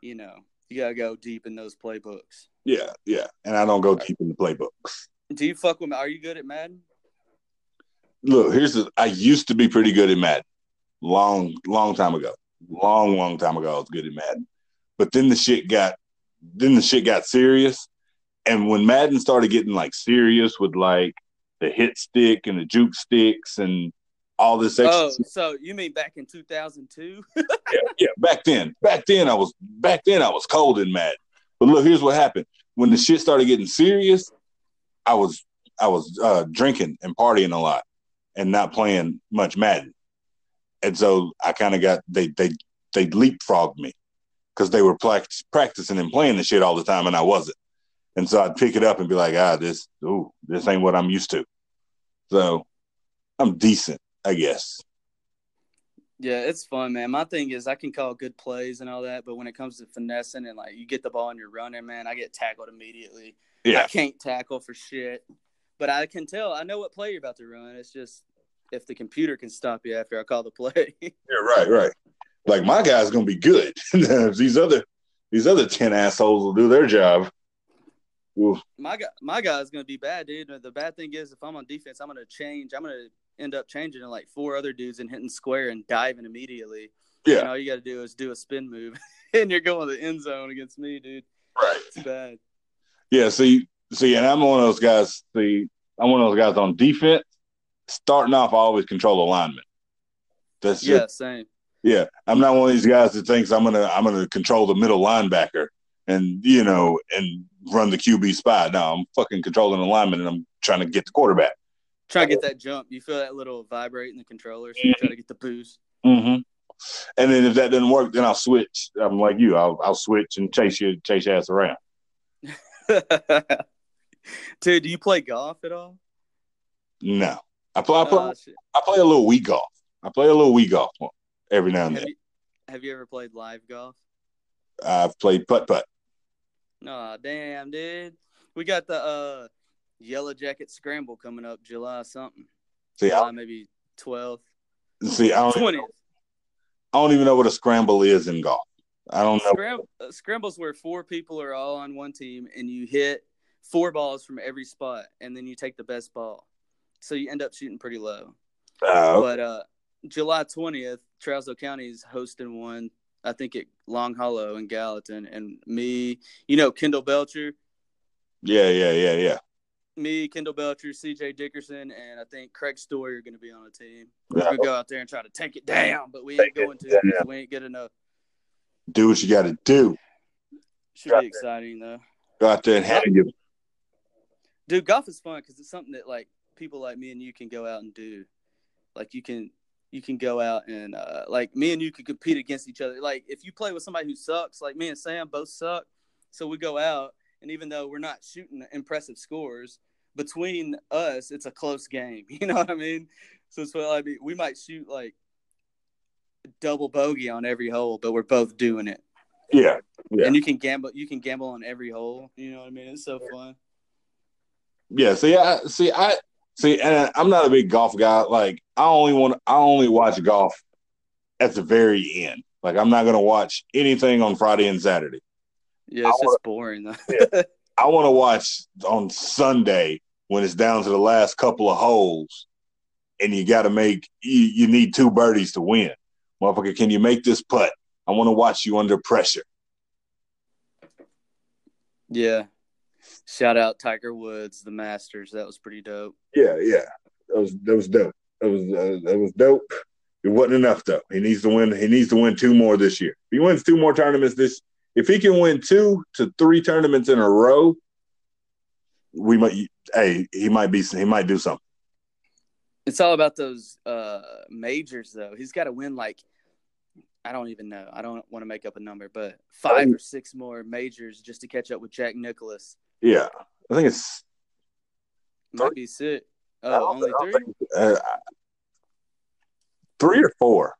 you know you gotta go deep in those playbooks. yeah, yeah. And I don't go deep in the playbooks. Do you fuck with? Are you good at Madden? Look, here's the. I used to be pretty good at Madden, long, long time ago. Long, long time ago, I was good at Madden. But then the shit got, then the shit got serious. And when Madden started getting like serious with like the hit stick and the juke sticks and all this extra Oh, so you mean back in two thousand two? yeah, yeah. Back then, back then I was back then I was cold and mad. But look, here's what happened. When the shit started getting serious, I was I was uh, drinking and partying a lot and not playing much Madden. And so I kind of got they they they leapfrogged me because they were prac- practicing and playing the shit all the time and I wasn't. And so I'd pick it up and be like, ah, this ooh, this ain't what I'm used to. So I'm decent, I guess. Yeah, it's fun, man. My thing is I can call good plays and all that, but when it comes to finessing and like you get the ball and you're running, man, I get tackled immediately. Yeah. I can't tackle for shit, but I can tell. I know what play you're about to run. It's just if the computer can stop you after I call the play. Yeah, right, right. Like my guy's gonna be good. these other these other ten assholes will do their job. My guy, my guy's gonna be bad, dude. The bad thing is, if I'm on defense, I'm gonna change. I'm gonna end up changing to like four other dudes and hitting square and diving immediately. Yeah. And all you got to do is do a spin move, and you're going to the end zone against me, dude. Right. It's bad. Yeah, see see, and I'm one of those guys, see, I'm one of those guys on defense. Starting off, I always control alignment. That's Yeah, just same. yeah. I'm not one of these guys that thinks I'm gonna I'm gonna control the middle linebacker and you know and run the QB spy. No, I'm fucking controlling alignment and I'm trying to get the quarterback. Try to get that jump. You feel that little vibrate in the controller, so you try to get the boost. Mm-hmm. And then if that doesn't work, then I'll switch. I'm like you. I'll I'll switch and chase you, chase your ass around. Dude, do you play golf at all? No, I play. I play. Shit. I play a little Wii golf. I play a little Wii golf every now and have then. you have you ever played live golf? I've played putt putt. No, damn, dude. We got the uh Yellow Jacket Scramble coming up July something. See, July I, maybe twelfth. see, I don't, even, Twentieth. I don't even know what a scramble is in golf. I don't know. Scram- uh, scrambles where four people are all on one team and you hit four balls from every spot and then you take the best ball. So you end up shooting pretty low. Uh, But uh July twentieth, Trousdale County is hosting one. I think at Long Hollow in Gallatin, and me, you know, Kendall Belcher, yeah, yeah, yeah, yeah. me, Kendall Belcher, CJ Dickerson, and I think Craig Story are going to be on the team. We're going to go out there and try to take it down, but we ain't Take it going to we ain't good enough. Do what you got to do. Should be exciting though. Go out there and handle you. Dude, golf is fun because it's something that like people like me and you can go out and do. Like you can you can go out and uh, like me and you could compete against each other. Like if you play with somebody who sucks, like me and Sam both suck, so we go out and even though we're not shooting impressive scores between us, it's a close game. You know what I mean? So it's what I mean. We might shoot like double bogey on every hole, but we're both doing it. Yeah, Yeah. And you can gamble. You can gamble on every hole. You know what I mean? It's so fun. yeah. See, I see, I see, and I'm not a big golf guy. Like, I only want, I only watch golf at the very end. Like, I'm not gonna watch anything on Friday and Saturday. Yeah, it's I just boring though. I want to watch on Sunday when it's down to the last couple of holes, and you got to make you, you need two birdies to win. Motherfucker, can you make this putt? I want to watch you under pressure. Yeah. Shout out Tiger Woods, the Masters. That was pretty dope. Yeah, yeah, that was that was dope. That was uh, that was dope. It wasn't enough though. He needs to win. He needs to win two more this year. If he wins two more tournaments this, if he can win two to three tournaments in a row, we might. Hey, he might be. He might do something. It's all about those uh majors though. He's got to win like I don't even know. I don't want to make up a number, but five or six more majors just to catch up with Jack Nicklaus. Yeah, I think it's Might be Oh, only three? think- uh, three or four.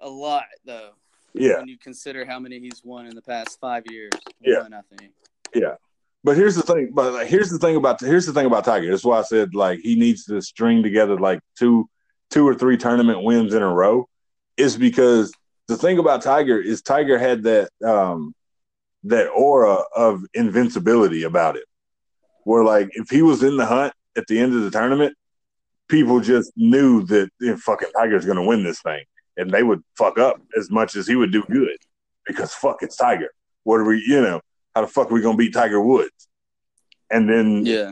A lot though. Yeah, When you consider how many he's won in the past five years. Yeah. I think. yeah. But here's the thing. But like, here's the thing about here's the thing about Tiger. That's why I said like he needs to string together like two two or three tournament wins in a row. Is because the thing about Tiger is Tiger had that um that aura of invincibility about it. Where like if he was in the hunt at the end of the tournament, people just knew that eh, fucking Tiger's gonna win this thing. And they would fuck up as much as he would do good. Because fuck it's Tiger. What are we you know, how the fuck are we gonna beat Tiger Woods? And then Yeah.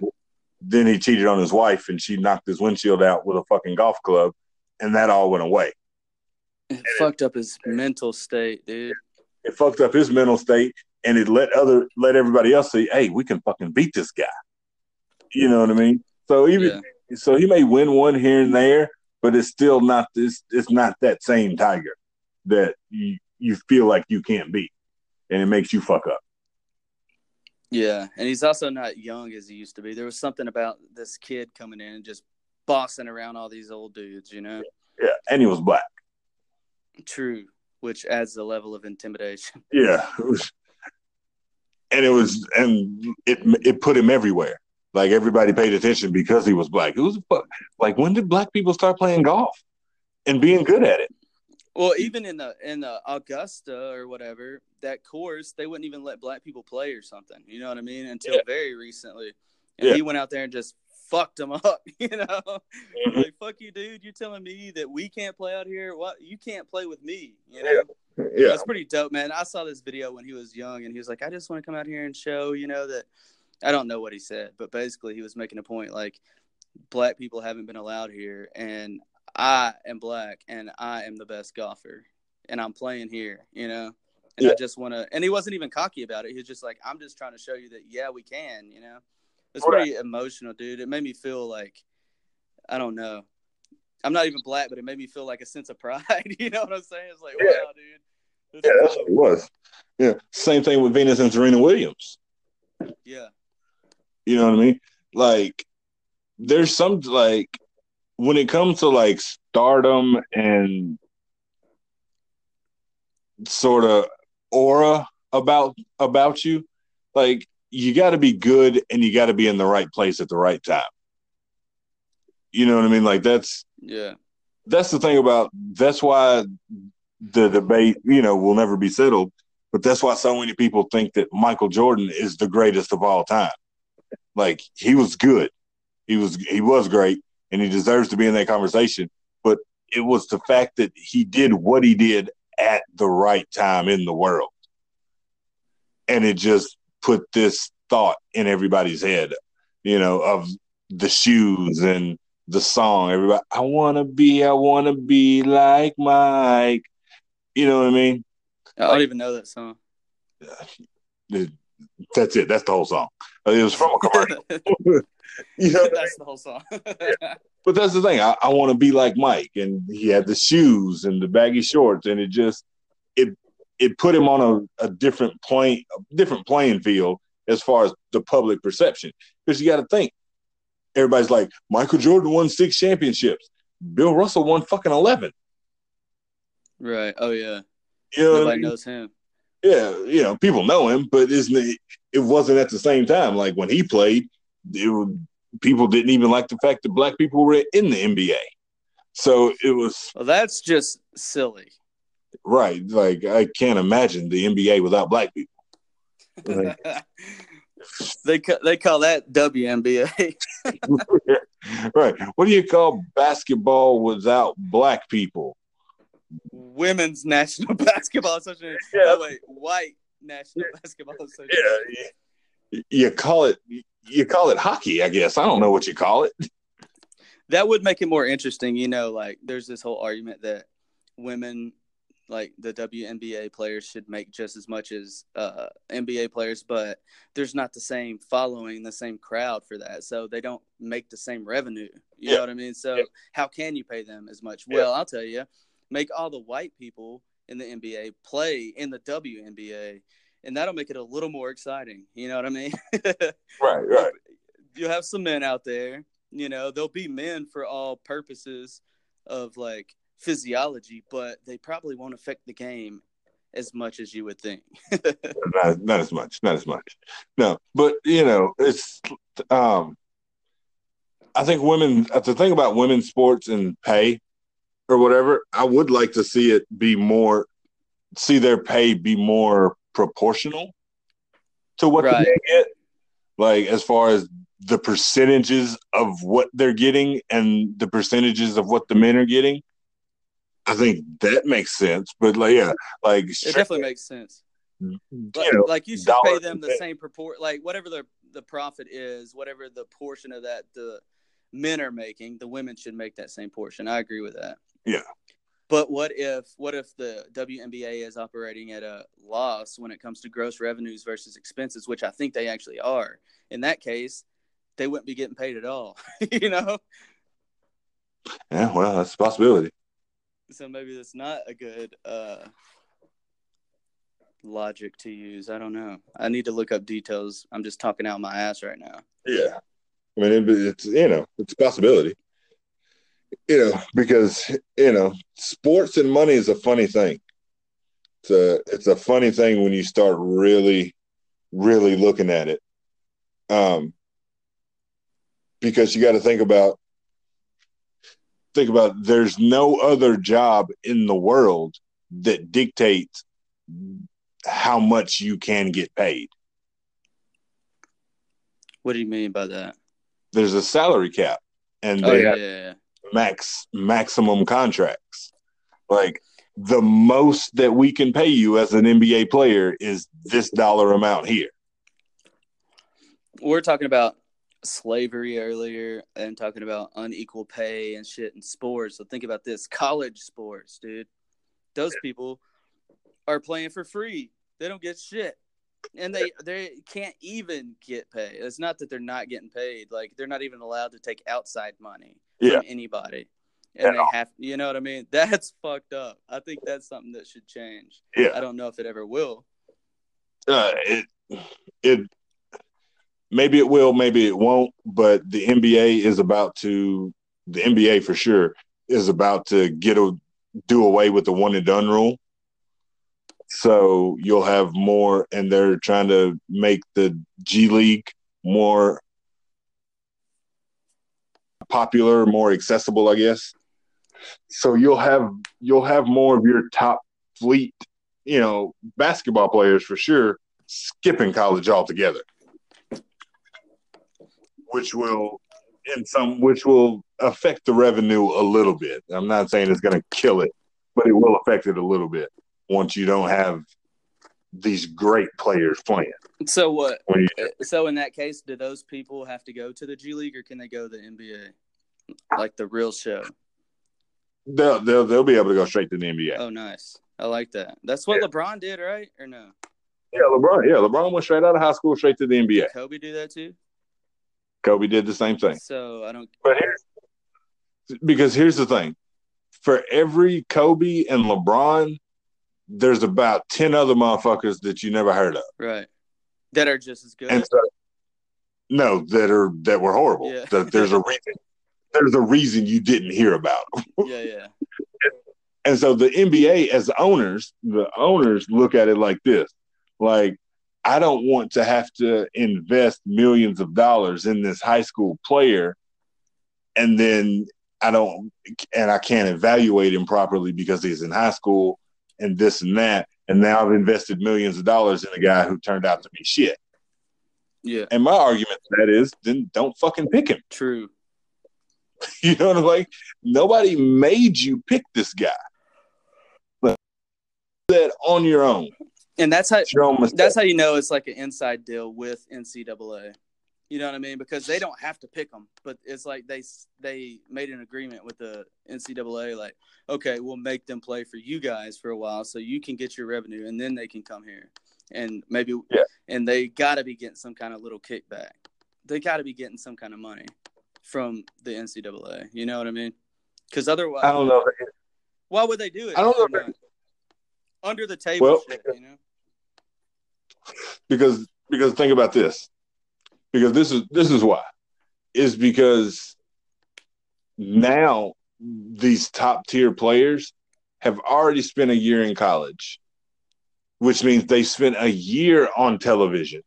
then he cheated on his wife and she knocked his windshield out with a fucking golf club and that all went away. It fucked up his mental state, dude. It fucked up his mental state and it let other let everybody else see, hey, we can fucking beat this guy. You know what I mean? So even so he may win one here and there, but it's still not this it's not that same tiger that you you feel like you can't beat. And it makes you fuck up. Yeah, and he's also not young as he used to be. There was something about this kid coming in and just bossing around all these old dudes, you know? Yeah. And he was black. True, which adds a level of intimidation. Yeah. Was, and it was and it it put him everywhere. Like everybody paid attention because he was black. It was fu- like when did black people start playing golf and being good at it? Well, even in the in the Augusta or whatever that course, they wouldn't even let black people play or something. You know what I mean? Until Yeah. very recently, and Yeah. he went out there and just fucked them up. You know, Mhm. like fuck you, dude. You're telling me that we can't play out here? What? You can't play with me? You know? Yeah. That's pretty dope, man. I saw this video when he was young, and he was like, "I just want to come out here and show, you know, that." I don't know what he said, but basically, he was making a point like, black people haven't been allowed here, and I am black, and I am the best golfer, and I'm playing here, you know. And Yeah. I just want to, and he wasn't even cocky about it. He was just like, "I'm just trying to show you that, yeah, we can," you know. It's pretty emotional, dude. It made me feel like, I don't know. I'm not even black, but it made me feel like a sense of pride. you know what I'm saying? It's like, Yeah. wow, dude. Yeah, that's what it was. Yeah. Same thing with Venus and Serena Williams. Yeah. You know what I mean? Like, there's some like when it comes to like stardom and sort of aura about about you, like you got to be good and you got to be in the right place at the right time. You know what I mean? Like that's Yeah. that's the thing about that's why the debate, you know, will never be settled. But that's why so many people think that Michael Jordan is the greatest of all time. Like he was good, he was he was great, and he deserves to be in that conversation. But it was the fact that he did what he did at the right time in the world, and it just put this thought in everybody's head, you know, of the shoes and the song. Everybody, I want to be, I want to be like Mike. You know what I mean? I don't even know that song. That's it. That's the whole song. It was from a commercial. you know, That's the whole song. but that's the thing. I, I want to be like Mike, and he had the shoes and the baggy shorts, and it just it it put him on a, a different plane, a different playing field as far as the public perception. Because you got to think, everybody's like Michael Jordan won six championships, Bill Russell won fucking eleven. right. Oh yeah. You know I Nobody mean? knows him. yeah, you know, people know him, but isn't it? It wasn't at the same time. Like when he played, it people didn't even like the fact that black people were in the NBA. So it was Well, that's just silly. Right. Like I can't imagine the NBA without black people. Like, they ca- they call that WNBA. right. What do you call basketball without black people? Women's National Basketball Association. Yeah. Oh, wait, White National Basketball Association. Yeah, you call it you call it hockey. I guess I don't know what you call it. That would make it more interesting. You know, like there's this whole argument that women, like the WNBA players, should make just as much as uh, NBA players, but there's not the same following, the same crowd for that, so they don't make the same revenue. You Yeah. know what I mean? So Yeah. how can you pay them as much? Yeah. Well, I'll tell you, make all the white people in the NBA play in the WNBA. And that'll make it a little more exciting. You know what I mean? Right, right. you'll have some men out there you know they'll be men for all purposes of like physiology but they probably won't affect the game as much as you would think. Not, not as much not as much. No but you know it's um i think women the thing about women's sports and pay or whatever. I would like to see it be more see their pay be more proportional to what Right. they get. Like as far as the percentages of what they're getting and the percentages of what the men are getting i think that makes sense but like yeah like it definitely makes sense. You like, know, like you should pay them the same purport like whatever the the profit is whatever the portion of that the men are making the women should make that same portion. I agree with that. Yeah. but what if what if the WNBA is operating at a loss when it comes to gross revenues versus expenses which i think they actually are? In that case they wouldn't be getting paid at all you know? Yeah well that's a possibility so maybe that's not a good uh logic to use i don't know i need to look up details i'm just talking out my ass right now Yeah, I mean, it, it's you know, it's a possibility. You know, because you know, sports and money is a funny thing. It's a it's a funny thing when you start really, really looking at it. Um, because you got to think about think about there's no other job in the world that dictates how much you can get paid. what do you mean by that There's a salary cap, and oh yeah, yeah. max maximum contracts. Like the most that we can pay you as an NBA player is this dollar amount here. we're talking about slavery earlier and talking about unequal pay and shit in sports. So think about this college sports, dude. Those people are playing for free. They don't get shit. And they they can't even get paid. It's not that they're not getting paid. Like they're not even allowed to take outside money Yeah. from anybody. And At they have you know what I mean? That's fucked up. I think that's something that should change. Yeah. I don't know if it ever will. Uh, it it maybe it will, maybe it won't. But the NBA is about to, the NBA for sure is about to get a do away with the one and done rule. So you'll have more, and they're trying to make the G League more popular, more accessible, I guess. So you'll have you'll have more of your top fleet, you know, basketball players for sure skipping college altogether, which will in some which will affect the revenue a little bit. I'm not saying it's going to kill it, but it will affect it a little bit once you don't have these great players playing. So what? You, uh, So in that case, do those people have to go to the G League or can they go to the NBA, like the real show? they'll, they'll they'll be able to go straight to the NBA. Oh, nice. I like that. That's what LeBron did, right? Or no? Yeah, LeBron. Yeah, LeBron went straight out of high school straight to the NBA. Did Kobe do that too? Kobe did the same thing. So I don't. But here's because here's the thing: for every Kobe and LeBron, there's about ten other motherfuckers that you never heard of, Right. That are just as good. and so no, that are that were horrible. Yeah. That there's a reason. There's a reason you didn't hear about them. yeah, yeah. And so the NBA, as owners, the owners look at it like this: like, I don't want to have to invest millions of dollars in this high school player, and then I don't, and I can't evaluate him properly because he's in high school and this and that. And now I've invested millions of dollars in a guy who turned out to be shit. Yeah. And my argument to that is, then don't fucking pick him. True. You know what I'm like? Nobody made you pick this guy. But that on your own. And that's how that's how you know it's like an inside deal with NCAA. You know what I mean? Because they don't have to pick them, but it's like they they made an agreement with the NCAA, like, okay, we'll make them play for you guys for a while, so you can get your revenue, and then they can come here, and maybe, Yeah. and they got to be getting some kind of little kickback. They got to be getting some kind of money from the NCAA. You know what I mean? Because otherwise, I don't know. why would they do it? I don't know if they're if not? under the table Well, shit. You know? Because because think about this. Because this is this is why. Is because now these top tier players have already spent a year in college which means they spent a year on television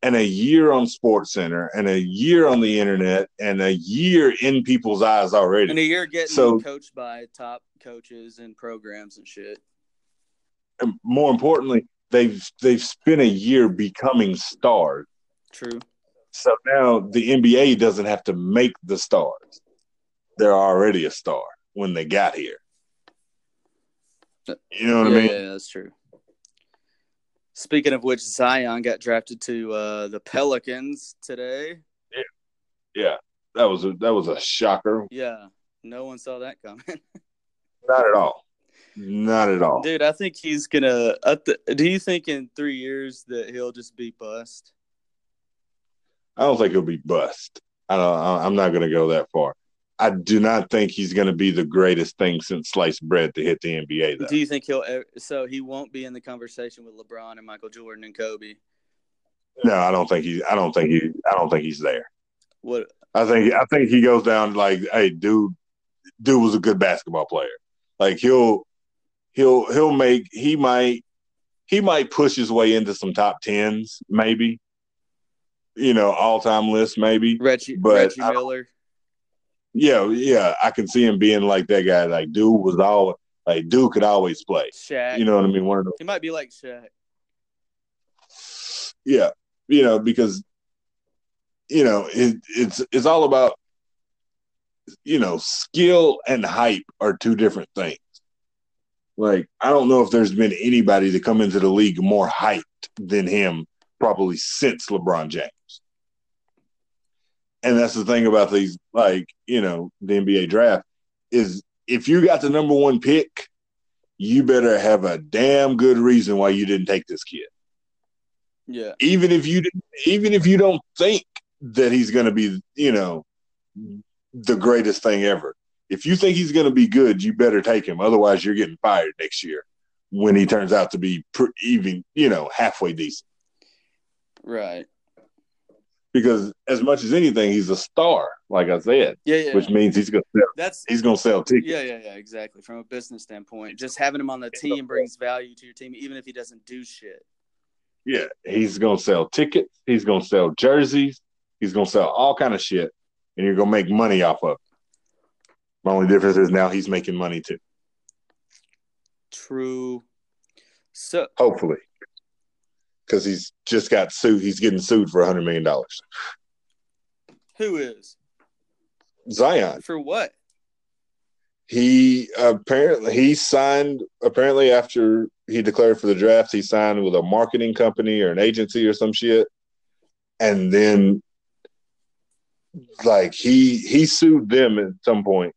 and a year on SportsCenter and a year on the internet and a year in people's eyes already. And a year getting So- coached by top coaches and programs and shit. and more importantly they've they've spent a year becoming stars True. So now the NBA doesn't have to make the stars. They're already a star when they got here. You know what yeah, I mean? yeah, that's true. Speaking of which, Zion got drafted to uh, the Pelicans today. Yeah. That was a that was a shocker. Yeah, no one saw that coming, Not at all. Not at all. dude. I think he's gonna. Th- do you think in three years that he'll just be bust? I don't think he'll be bust. I don't I'm not gonna go that far. I do not think he's gonna be the greatest thing since sliced bread to hit the NBA though. Do you think he'll? ever- So he won't be in the conversation with LeBron and Michael Jordan and Kobe. No, I don't think he I don't think he I don't think he's there. What? I think I think he goes down like, hey, dude, dude was a good basketball player. Like he'll he'll he'll make he might he might push his way into some top tens, maybe. You know, all time list, maybe. Reggie, But Reggie I Miller. Yeah, yeah. I can see him being like that guy. Like dude was all like dude could always play. Shaq. You know what I mean? One of those he might be like Shaq. yeah you know because you know it, it's it's all about you know skill and hype are two different things like i don't know if there's been anybody to come into the league more hyped than him probably since lebron james and that's the thing about these like you know the nba draft is if you got the number one pick you better have a damn good reason why you didn't take this kid Yeah. even if you even if you don't think that he's going to be, you know, the greatest thing ever. If you think he's going to be good, you better take him. Otherwise, you're getting fired next year when he turns out to be pr- even, you know, halfway decent. Right. because as much as anything, he's a star, like I said, Yeah, yeah. which means he's gonna sell, That's he's gonna sell tickets. yeah, yeah, yeah. Exactly. From a business standpoint, just having him on the team brings value to your team, even if he doesn't do shit. Yeah, he's gonna sell tickets. He's gonna sell jerseys. He's gonna sell all kind of shit, and you're gonna make money off of. it. The only difference is now he's making money too. True. So Hopefully, because he's just got sued. He's getting sued for a hundred million dollars. who is Zion. for what? He apparently he signed apparently after he declared for the draft, he signed with a marketing company or an agency or some shit. And then like he he sued them at some point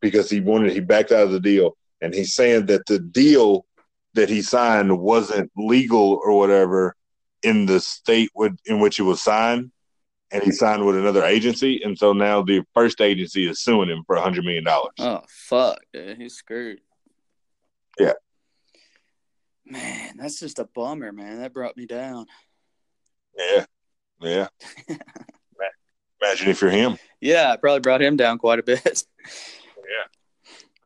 because he wanted he backed out of the deal and he's saying that the deal that he signed wasn't legal or whatever in the state would, in which it was signed and he signed with another agency and so now the first agency is suing him for a hundred million dollars Oh fuck, dude, he's screwed. Yeah. Man, that's just a bummer, man. That brought me down. Yeah, yeah. Imagine if you're him, Yeah, I probably brought him down quite a bit.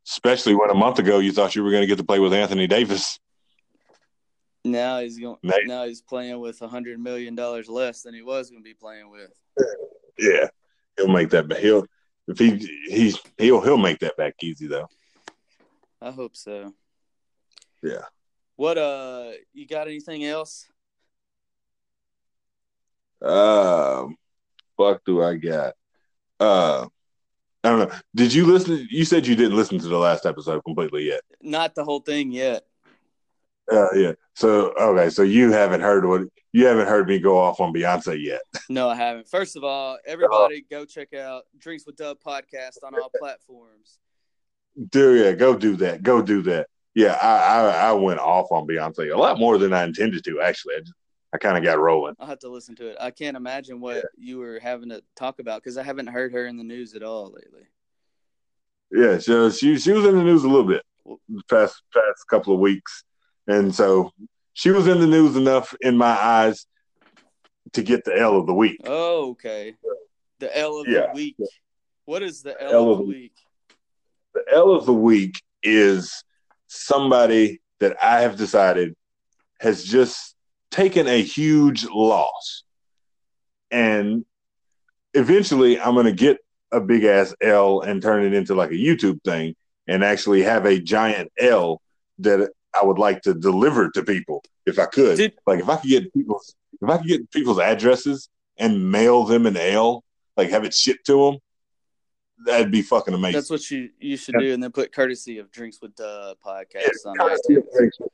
especially when a month ago you thought you were going to get to play with Anthony Davis. now he's going. Now he's playing with a hundred million dollars less than he was going to be playing with. Yeah, he'll make that. back. He'll if he he's he'll he'll make that back easy though. I hope so. Yeah. What uh, you got anything else? Um, fuck, do I got? Uh, I don't know. Did you listen? You said you didn't listen to the last episode completely yet. Not the whole thing yet. Uh, yeah. So okay, so you haven't heard what you haven't heard me go off on Beyonce yet. No, I haven't. First of all, everybody go check out Drinks with Dub podcast on all platforms. Do yeah, go do that. Go do that. Yeah, I, I I went off on Beyonce a lot more than I intended to. Actually, I just, I kind of got rolling. I'll have to listen to it. I can't imagine what you were having to talk about because I haven't heard her in the news at all lately. Yeah, so she she was in the news a little bit the past past couple of weeks, and so she was in the news enough in my eyes to get the L of the week. Oh, okay. The L of Yeah. the week. What is the L, L of the- week? The L of the week is somebody that I have decided has just taken a huge loss, and eventually I'm going to get a big ass L and turn it into like a YouTube thing and actually have a giant L that I would like to deliver to people if I could. Did- like if I could get people's if I could get people's addresses and mail them an L, like have it shipped to them, that'd be fucking amazing. That's what you you should Yeah. do, and then put courtesy of Drinks with Dub podcast Yeah, on courtesy of drinks with.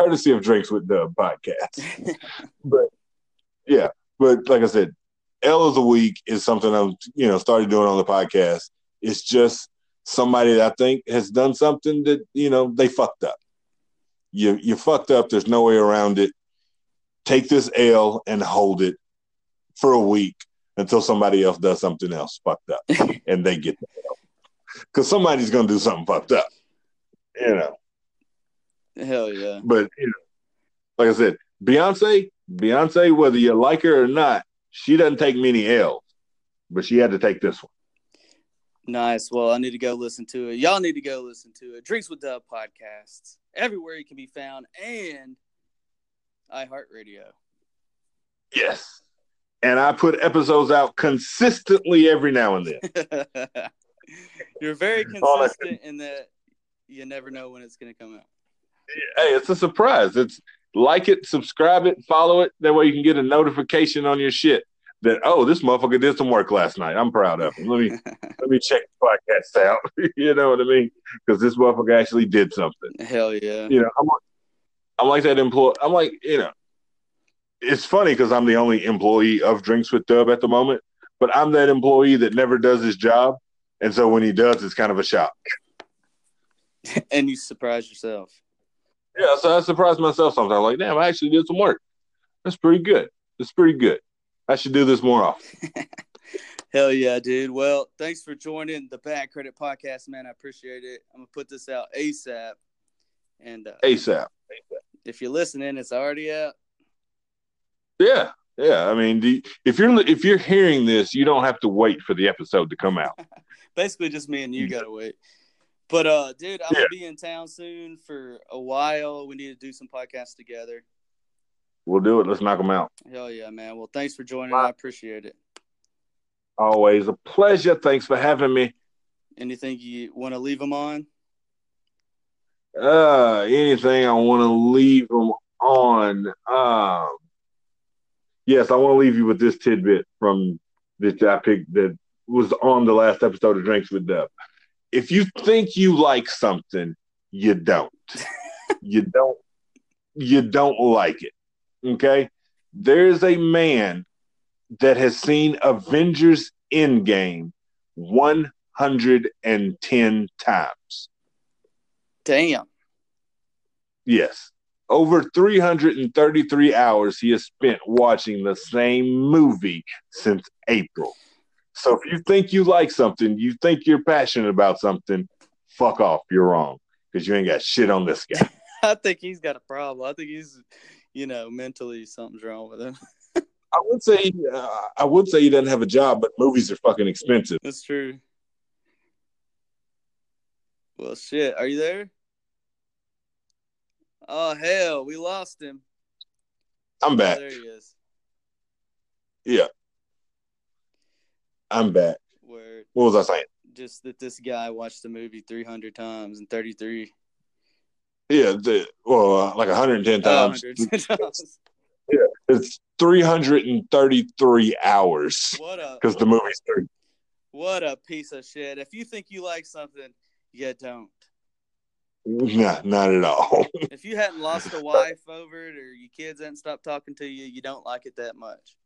Courtesy of drinks with the podcast. but yeah, but like I said, L of the week is something I'm you know started doing on the podcast. It's just somebody that I think has done something that you know they fucked up. You you fucked up. There's no way around it. Take this L and hold it for a week until somebody else does something else fucked up, and they get the L. Because somebody's gonna do something fucked up, you know. Hell yeah. But you know, like I said, Beyonce, Beyonce, whether you like her or not, she doesn't take many L's, but she had to take this one. Nice. Well, I need to go listen to it. Y'all need to go listen to it. Drinks with Dub podcasts everywhere you can be found, and iHeartRadio. Yes. And I put episodes out consistently every now and then. You're very consistent in that you never know when it's going to come out. Hey, it's a surprise. It's like it, subscribe it, follow it. That way you can get a notification on your shit that oh, this motherfucker did some work last night. I'm proud of him. Let me let me check the podcast out. you know what I mean? Because this motherfucker actually did something. Hell yeah. you know, I'm like, I'm like that employee. I'm like, you know, it's funny because I'm the only employee of Drinks with Dub at the moment, but I'm that employee that never does his job, and so when he does, it's kind of a shock. and you surprise yourself. Yeah, so I surprise myself sometimes. Like, damn, I actually did some work. That's pretty good. That's pretty good. I should do this more often. Hell yeah, dude. Well, thanks for joining the Bad Credit Podcast, man. I appreciate it. I'm gonna put this out ASAP. And uh, ASAP. if you're listening, it's already out. Yeah, Yeah, I mean, the, if you're if you're hearing this, you don't have to wait for the episode to come out. Basically, just me and you gotta wait. But uh, dude, I'm Yeah. gonna be in town soon for a while. We need to do some podcasts together. We'll do it. Let's knock them out. Hell yeah, man. Well, thanks for joining. Wow. I appreciate it. Always a pleasure. Thanks for having me. Anything you want to leave them on? Uh, anything I want to leave them on. Um, yes, I want to leave you with this tidbit from that I picked that was on the last episode of Drinks with Dub. If you think you like something, you don't. you don't. You don't like it. Okay. There's a man that has seen Avengers Endgame 110 times. Damn. Yes. Over 333 hours he has spent watching the same movie since April. So if you think you like something, you think you're passionate about something, fuck off. You're wrong because you ain't got shit on this guy. I think he's got a problem. I think he's, you know, mentally something's wrong with him. I would say uh, I would say he doesn't have a job, but movies are fucking expensive. That's true. Well, shit. Are you there? Oh hell, we lost him. I'm Oh, back. there he is. I'm back. Where What was I saying? just that this guy watched the movie 300 times and 33 Yeah, the, well, uh, like 110 oh, times. hundreds of times. It's 333 hours What a because the movie's three. what a piece of shit. If you think you like something, you don't. Nah, not at all. If you hadn't lost a wife over it or your kids hadn't stopped talking to you, you don't like it that much.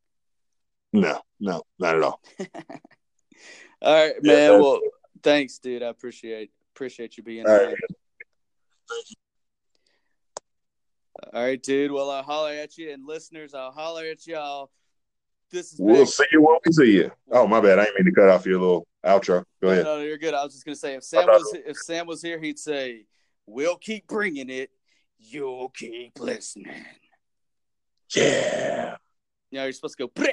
No, no, not at all. All right, Yeah, man. well, thanks, dude. I appreciate appreciate you being All right. All right, dude. Well, I'll holler at you, and listeners, I'll holler at y'all. This is We'll been- see you when we see you. Oh, my bad. I didn't mean to cut off your little outro. Go No, ahead. no, you're good. I was just gonna say if Sam was if Sam was here, he'd say, "We'll keep bringing it. You'll keep listening." Yeah. Now you're supposed to go. "Bleh."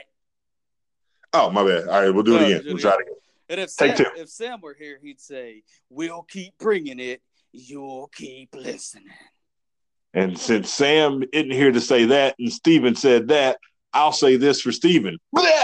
Oh, my bad. All right, we'll do it again. We'll try it again. And if Take Sam, two. if Sam were here, he'd say, "We'll keep bringing it. You'll keep listening." And since Sam isn't here to say that and Steven said that, I'll say this for Steven. Bleh!